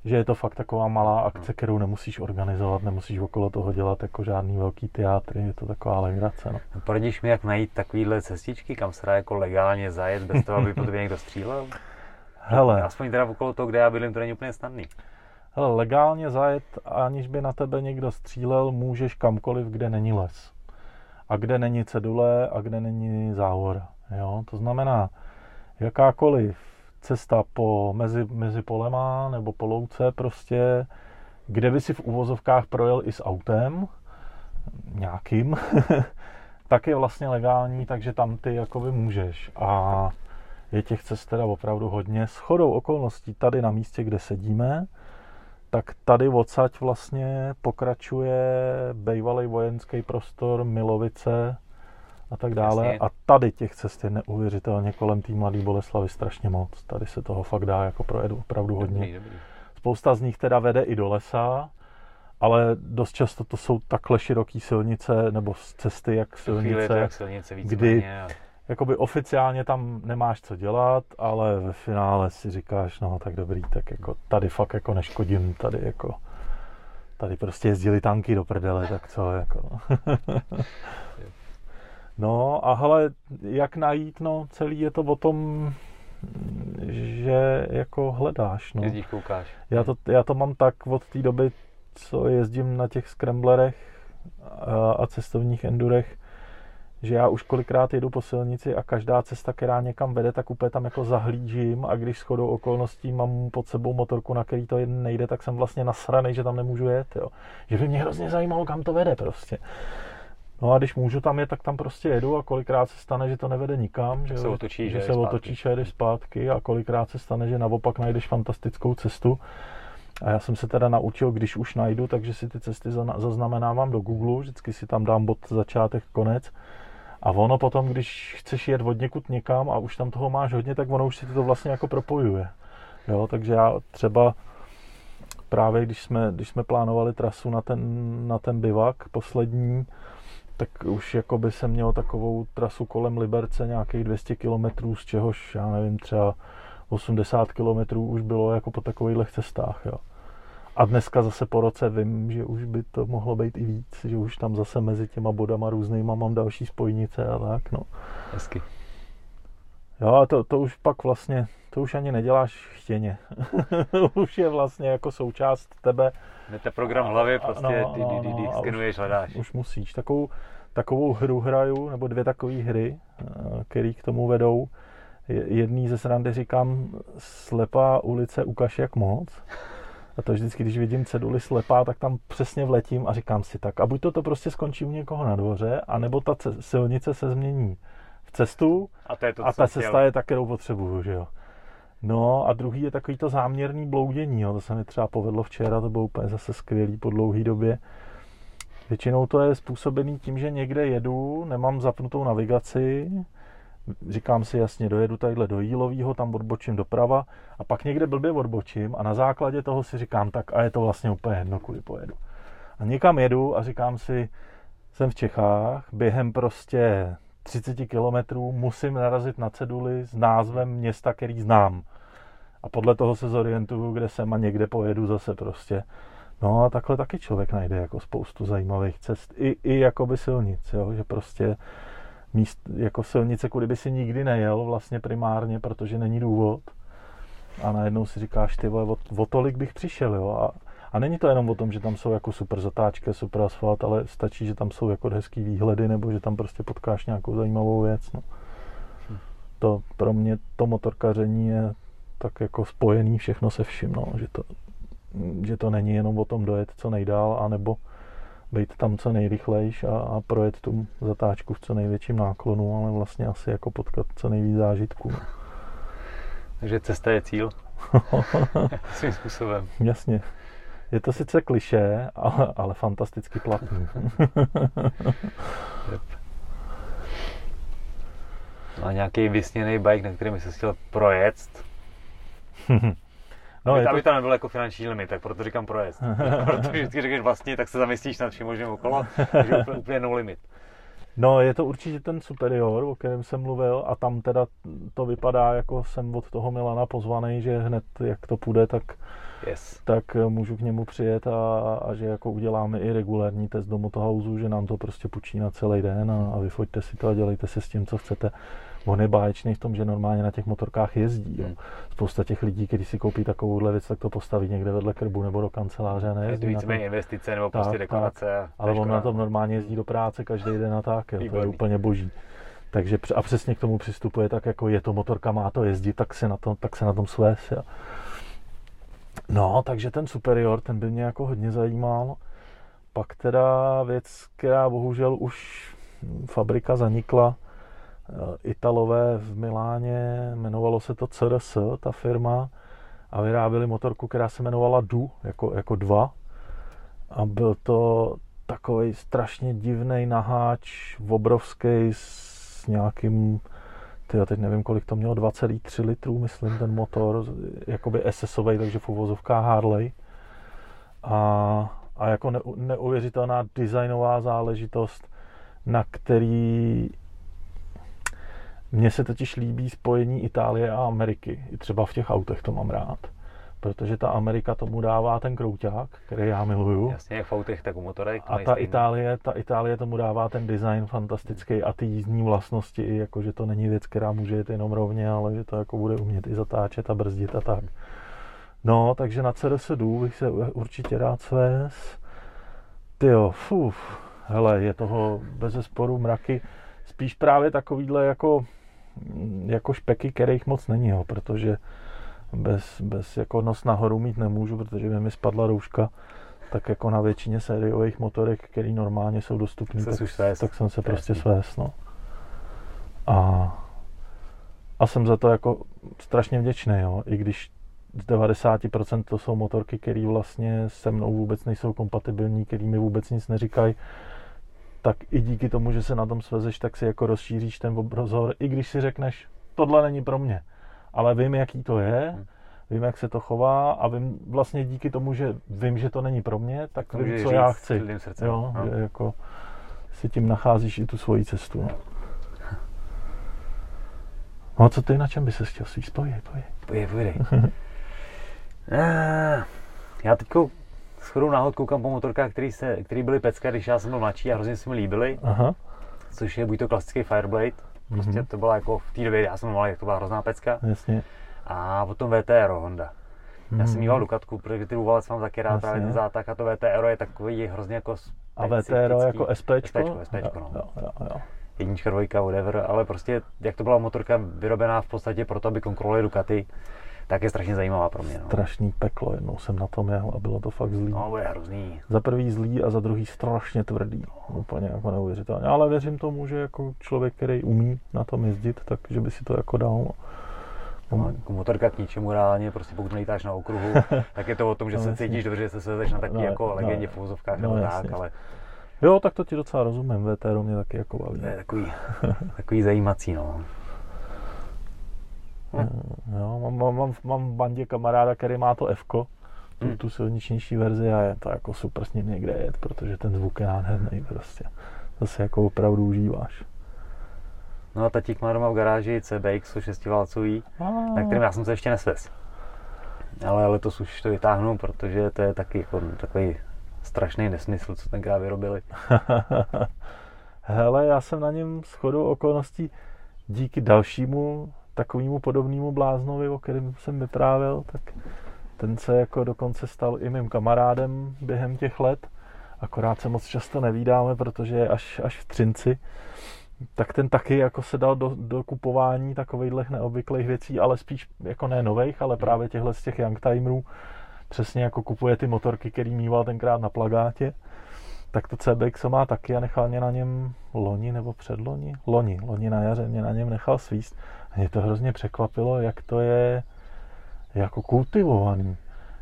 že je to fakt taková malá akce, kterou nemusíš organizovat, nemusíš okolo toho dělat jako žádný velký teátry, je to taková legrace. No. no poradíš mi, jak najít takovýhle cestičky, kam se dá jako legálně zajet, bez toho, aby po tobě někdo střílel? Hele. Aspoň teda okolo toho, kde já bydlím, to není úplně snadný. Hele, legálně zajet, aniž by na tebe někdo střílel, můžeš kamkoliv, kde není les. A kde není cedule a kde není záhora. Jo? To znamená, jakákoliv cesta po, mezi, mezi polema nebo po louce prostě, kde by si v uvozovkách projel i s autem, nějakým, tak je vlastně legální, takže tam ty jakoby můžeš. A je těch cest teda opravdu hodně. S chodou okolností tady na místě, kde sedíme, tak tady odsaď vlastně pokračuje bývalý vojenský prostor Milovice a tak dále. Jasně. A tady těch cest je neuvěřitelně kolem té mladé Boleslavy strašně moc. Tady se toho fakt dá jako projet opravdu hodně. Dobrý, dobrý. Spousta z nich teda vede i do lesa, ale dost často to jsou takhle široké silnice nebo cesty jak silnice, jak silnice kdy a... jakoby oficiálně tam nemáš co dělat, ale ve finále si říkáš, no tak dobrý, tak jako tady fakt jako neškodím, tady jako tady prostě jezdili tanky do prdele, tak co jako. No a hele, jak najít, no celý je to o tom, že jako hledáš. No. Jezdíš, koukáš. Já to, já to mám tak od té doby, co jezdím na těch scramblerech a, a cestovních endurech, že já už kolikrát jedu po silnici a každá cesta, která někam vede, tak úplně tam jako zahlížím a když shodou okolností mám pod sebou motorku, na který to nejde, tak jsem vlastně nasranej, že tam nemůžu jet, jo. Že by mě hrozně zajímalo, kam to vede prostě. No a když můžu tam jet, tak tam prostě jedu a kolikrát se stane, že to nevede nikam, že, se otočí, že, že se otočíš a jedeš zpátky a kolikrát se stane, že naopak najdeš fantastickou cestu. A já jsem se teda naučil, když už najdu, takže si ty cesty zaznamenávám do Google, vždycky si tam dám bod začátek, konec. A ono potom, když chceš jet od někud někam a už tam toho máš hodně, tak ono už si to vlastně jako propojuje. Jo, takže já třeba právě když jsme, když jsme plánovali trasu na ten, na ten bivak poslední, tak už jako by se měl takovou trasu kolem Liberce nějakých 200 km, z čehož, já nevím, třeba 80 km už bylo jako po takových cestách, jo. A dneska zase po roce vím, že už by to mohlo být i víc, že už tam zase mezi těma bodama různýma mám další spojnice a tak, no. Hezky. Jo, a to, to už pak vlastně, to už ani neděláš chtěně. už je vlastně jako součást tebe. Jdete program v hlavě, prostě no, no, no, no, skenuješ, hledáš. Už musíš. Takovou, takovou hru hraju, nebo dvě takové hry, eh, které k tomu vedou. Jedný ze srandy říkám slepá ulice, ukaž jak moc. A to vždycky, když vidím ceduly slepá, tak tam přesně vletím a říkám si tak. A buď to, to prostě skončí u někoho na dvoře, anebo ta silnice se změní v cestu a, to je to, a ta cesta je ta, kterou potřebuju, že jo. No a druhý je takový to záměrný bloudění, jo. to se mi třeba povedlo včera, to bylo úplně zase skvělý po dlouhé době Většinou to je způsobený tím, že někde jedu, nemám zapnutou navigaci, říkám si jasně, dojedu tadyhle do Jílovýho, tam odbočím doprava a pak někde blbě odbočím a na základě toho si říkám, tak a je to vlastně úplně jedno, kudy pojedu. A někam jedu a říkám si, jsem v Čechách, během prostě 30 kilometrů musím narazit na ceduli s názvem města, který znám. A podle toho se zorientuju, kde jsem a někde pojedu zase prostě. No a takhle taky člověk najde jako spoustu zajímavých cest. I, i jakoby silnic, jo? že prostě míst, jako silnice, kudy by si nikdy nejel vlastně primárně, protože není důvod. A najednou si říkáš, ty vole, o, o tolik bych přišel, jo. A, a není to jenom o tom, že tam jsou jako super zatáčky, super asfalt, ale stačí, že tam jsou jako hezký výhledy, nebo že tam prostě potkáš nějakou zajímavou věc. No. To pro mě to motorkaření je tak jako spojený všechno se vším, no. že, to, že to není jenom o tom dojet co nejdál, anebo být tam co nejrychlejš a, a projet tu zatáčku v co největším náklonu, ale vlastně asi jako potkat co nejvíc zážitků. No. Takže cesta je cíl. Svým způsobem. Jasně. Je to sice kliše, ale, ale fantasticky platný. yep. No a nějaký vysněný bike, na kterým jsi chtěl projet? No, aby, to... aby to nebylo jako finanční limit, tak proto říkám projezd. Protože vždycky řekneš vlastně, tak se zamyslíš nad vším možným okolo, takže úplně, úplně no limit. No, je to určitě ten Superior, o kterém jsem mluvil a tam teda to vypadá, jako jsem od toho Milana pozvaný, že hned jak to půjde, tak, yes. tak eh, můžu k němu přijet a, a že jako uděláme i regulární test do Motohouse, že nám to prostě půjčí na celý den a, a vyfoďte si to a dělejte si s tím, co chcete on je báječný v tom, že normálně na těch motorkách jezdí. Jo. Hmm. Spousta těch lidí, kteří si koupí takovouhle věc, tak to postaví někde vedle krbu nebo do kanceláře. Ne, je to víceméně investice nebo tak, prostě dekorace. Tak. Ale on na tom normálně jezdí do práce každý den a tak. Jo. To je úplně boží. Takže a přesně k tomu přistupuje tak, jako je to motorka, má to jezdit, tak se na tom, tak se na tom svést. Jo. No, takže ten Superior, ten by mě jako hodně zajímal. Pak teda věc, která bohužel už fabrika zanikla, Italové v Miláně, jmenovalo se to CRS, ta firma, a vyráběli motorku, která se jmenovala DU, jako, jako dva. A byl to takový strašně divný naháč, obrovský s nějakým, tyjo, teď nevím, kolik to mělo, 2,3 litrů, myslím, ten motor, jakoby SS-ový, takže v uvozovkách Harley. A, a jako ne, neuvěřitelná designová záležitost, na který mně se totiž líbí spojení Itálie a Ameriky. I třeba v těch autech to mám rád. Protože ta Amerika tomu dává ten krouťák, který já miluju. Jasně, jak v autech, tak u motorek. A ta Itálie, ta Itálie tomu dává ten design fantastický a ty jízdní vlastnosti, jako že to není věc, která může jít jenom rovně, ale že to jako bude umět i zatáčet a brzdit a tak. No, takže na CRS jdu, bych se určitě rád svést. Tyjo, fuf, hele, je toho bez sporu mraky. Spíš právě takovýhle jako jako špeky, kterých moc není, jo, protože bez, bez jako nos nahoru mít nemůžu, protože by mi spadla rouška, tak jako na většině sériových motorek, které normálně jsou dostupné, tak, tak jsem se prostě svést. No. A, a jsem za to jako strašně vděčný, jo. i když z 90% to jsou motorky, které vlastně se mnou vůbec nejsou kompatibilní, které mi vůbec nic neříkají, tak i díky tomu, že se na tom svezeš, tak si jako rozšíříš ten obrazor, i když si řekneš, tohle není pro mě, ale vím, jaký to je, hmm. vím, jak se to chová a vím vlastně díky tomu, že vím, že to není pro mě, tak to vím, co já chci. Srdcem, jo, no. že jako si tím nacházíš i tu svoji cestu. No. No a co ty, na čem by se chtěl svít? Povědej, povědej. Povědej, povědej. já teďko shodou náhod koukám po motorkách, který, se, který byly pecka, když já jsem byl mladší a hrozně se mi líbily. Aha. Což je buď to klasický Fireblade, prostě mm-hmm. to byla jako v té době, já jsem malý, to byla hrozná pecka. Jasně. A potom VTR Honda. Já mm-hmm. jsem mýval Dukatku, protože ty úvalec mám taky rád Jasně. právě ten zátak a to VTR je takový hrozně jako A VTR jako SPčko? SPčko, SPčko no. Jo, jo, jo. Jednička, dvojka, whatever, ale prostě jak to byla motorka vyrobená v podstatě proto, aby kontrolovali Ducati, tak je strašně zajímavá pro mě. No. Strašný peklo, jednou jsem na tom jel a bylo to fakt zlý. No, je hrozný. Za prvý zlý a za druhý strašně tvrdý. Úplně jako neuvěřitelně. Ale věřím tomu, že jako člověk, který umí na tom jezdit, takže by si to jako dal. No, no jako motorka k ničemu reálně, prostě pokud nejtáš na okruhu, tak je to o tom, že no, se jasný. cítíš dobře, že se svezeš na taky no, jako legendě no, v úzovkách no, tak, ale Jo, tak to ti docela rozumím, VTR mě taky jako baví. To je takový, takový zajímací, no. Hm. Jo, mám, mám, mám, mám v bandě kamaráda, který má to F, tu, hmm. tu silničnější verzi a je to jako super s ním někde jet, protože ten zvuk je nádherný prostě. To si jako opravdu užíváš. No a tatík má doma v garáži CBX 6 válcový, na kterém já jsem se ještě nesvez. Ale letos už to vytáhnu, protože to je taky jako takový strašný nesmysl, co tenkrát vyrobili. Hele, já jsem na něm s chodou okolností díky dalšímu takovému podobnému bláznovi, o kterém jsem vyprávěl, tak ten se jako dokonce stal i mým kamarádem během těch let. Akorát se moc často nevídáme, protože je až, až v Třinci. Tak ten taky jako se dal do, do kupování takových neobvyklých věcí, ale spíš jako ne nových, ale právě těchhle z těch Youngtimerů. Přesně jako kupuje ty motorky, který mýval tenkrát na plagátě. Tak to CBX má taky a nechal mě na něm loni nebo předloni? Loni, loni na jaře mě na něm nechal svíst mě to hrozně překvapilo, jak to je jako kultivovaný.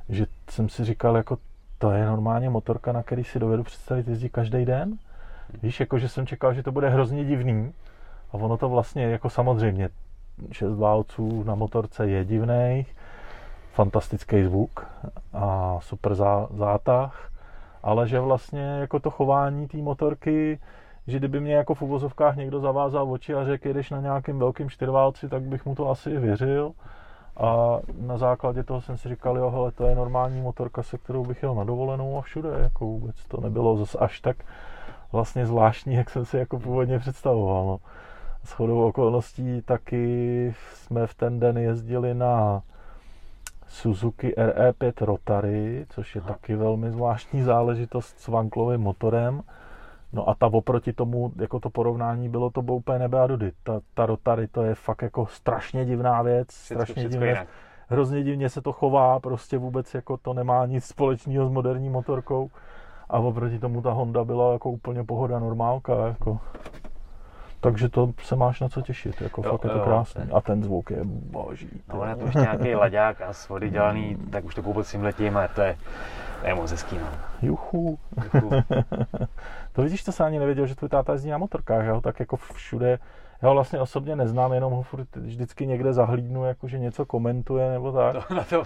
Že jsem si říkal, jako to je normálně motorka, na který si dovedu představit jezdit každý den. Víš, jako že jsem čekal, že to bude hrozně divný. A ono to vlastně, jako samozřejmě, šest válců na motorce je divný, fantastický zvuk a super zá, zátah, ale že vlastně jako to chování té motorky že kdyby mě jako v uvozovkách někdo zavázal oči a řekl, jedeš na nějakým velkým čtyřválci, tak bych mu to asi věřil. A na základě toho jsem si říkal, jo, hele, to je normální motorka, se kterou bych jel na dovolenou a všude, jako vůbec to nebylo zase až tak vlastně zvláštní, jak jsem si jako původně představoval. No. S chodou okolností taky jsme v ten den jezdili na Suzuki RE5 Rotary, což je taky velmi zvláštní záležitost s vanklovým motorem. No a ta oproti tomu, jako to porovnání bylo to úplně nebe a dudy. Ta, ta Rotary to je fakt jako strašně divná věc, Všecko, strašně divně, hrozně divně se to chová, prostě vůbec jako to nemá nic společného s moderní motorkou. A oproti tomu ta Honda byla jako úplně pohoda normálka, jako. Takže to se máš na co těšit, jako jo, fakt je to krásný. Ten. A ten zvuk je boží. No, on je to ještě nějaký laďák a s vody dělaný, tak už to vůbec tím letím a to je, to je moc hezký, no. Juchu. Juchu. to vidíš, to se ani nevěděl, že tvůj táta jezdí na motorkách, jo? tak jako všude, já ho vlastně osobně neznám, jenom ho furt vždycky někde zahlídnu, jako že něco komentuje nebo tak. To, na to.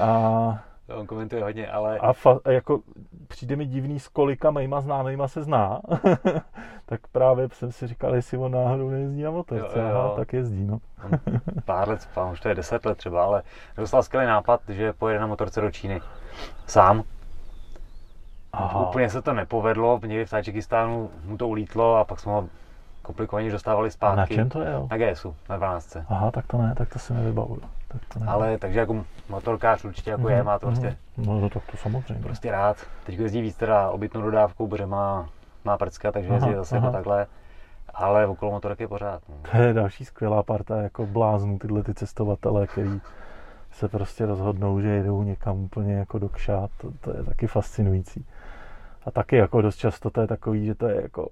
A on komentuje hodně, ale... A fa, jako přijde mi divný, s kolika mýma známýma se zná. tak právě jsem si říkal, jestli on náhodou nejezdí na motorce. Jo, jo. Aha, tak jezdí, no. pár let, pár, už to je deset let třeba, ale dostal skvělý nápad, že pojede na motorce do Číny. Sám. Aha. Úplně se to nepovedlo, někdy v Tadžikistánu mu to ulítlo a pak jsme ho komplikovaně dostávali zpátky. A na čem to je? Na GSu, na 12. Aha, tak to ne, tak to si nevybavuju. Tak to ne. Ale takže jako motorkář určitě jako mm-hmm. je, má to prostě. No, no tak to samozřejmě. Prostě rád. Teď jezdí víc teda obytnou dodávkou, protože má, má prcka, takže jezdí zase jako takhle. Ale okolo motorek je pořád. No. To je další skvělá parta jako bláznů, tyhle ty cestovatele, který se prostě rozhodnou, že jedou někam úplně jako do kšát, to, to je taky fascinující. A taky jako dost často to je takový, že to je jako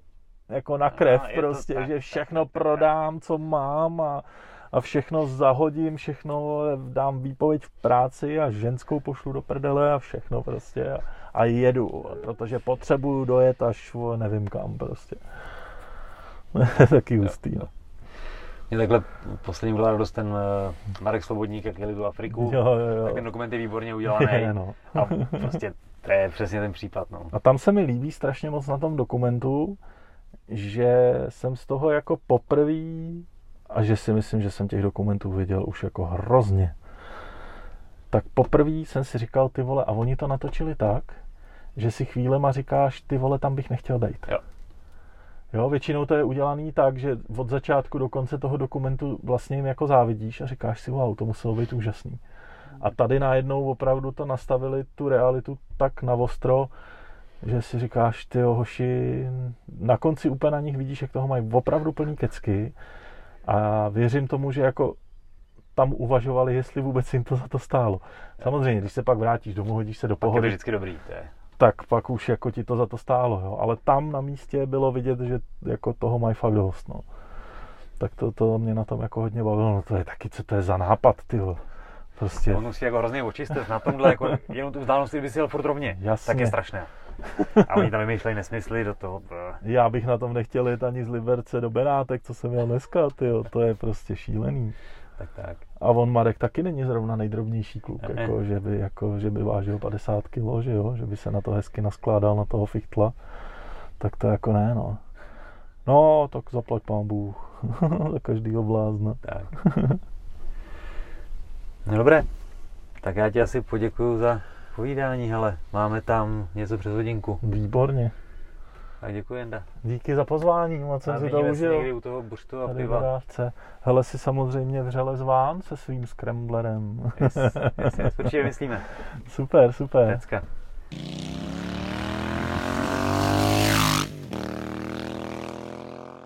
jako na krev no, prostě, tak, že všechno tak, prodám, co mám a, a všechno zahodím, všechno dám výpověď v práci a ženskou pošlu do prdele a všechno prostě a, a jedu, protože potřebuju dojet až nevím kam prostě. Taky hustý, no. Mě takhle poslední byla radost ten uh, Marek Svobodník, jak jeli do Afriku. Jo, jo, jo. Tak ten dokument je výborně udělaný. Je, no. A prostě to je přesně ten případ. No. A tam se mi líbí strašně moc na tom dokumentu, že jsem z toho jako poprvý a že si myslím, že jsem těch dokumentů viděl už jako hrozně. Tak poprvé jsem si říkal, ty vole, a oni to natočili tak, že si chvílema říkáš, ty vole, tam bych nechtěl být. Jo. Jo, většinou to je udělaný tak, že od začátku do konce toho dokumentu vlastně jim jako závidíš a říkáš si, wow, to muselo být úžasný. A tady najednou opravdu to nastavili tu realitu tak na ostro, že si říkáš, ty hoši, na konci úplně na nich vidíš, jak toho mají opravdu plný kecky a věřím tomu, že jako tam uvažovali, jestli vůbec jim to za to stálo. Samozřejmě, když se pak vrátíš domů, hodíš se do pohody. Pak je vždycky dobrý, to je. Tak pak už jako ti to za to stálo, jo. Ale tam na místě bylo vidět, že jako toho mají fakt dost, no. Tak to, to mě na tom jako hodně bavilo, no to je taky, co to je za nápad, ty Prostě. On musí jako hrozně očistit na tomhle, jako jenom tu vzdálenost, kdyby si jel furt rovně, Jasně. tak je strašné. A oni tam vymýšlejí nesmysly do toho. Já bych na tom nechtěl jít ani z Liberce do Benátek, co jsem měl dneska, tyjo, to je prostě šílený. Tak, tak. A on Marek taky není zrovna nejdrobnější kluk, jako, že, by, jako, že by vážil 50 kg, že jo, že by se na to hezky naskládal na toho fichtla. Tak to jako ne, no. No, tak zaplať pán Bůh. za každýho blázna. Tak. no dobré, tak já ti asi poděkuju za povídání, hele, máme tam něco přes hodinku. Výborně. Tak děkuji, Jenda. Díky za pozvání, moc jsem si to užil. u toho buřtu a piva. Hele si samozřejmě vřele zván se svým skremblerem. Yes, yes, yes, určitě myslíme. Super, super. Děcka.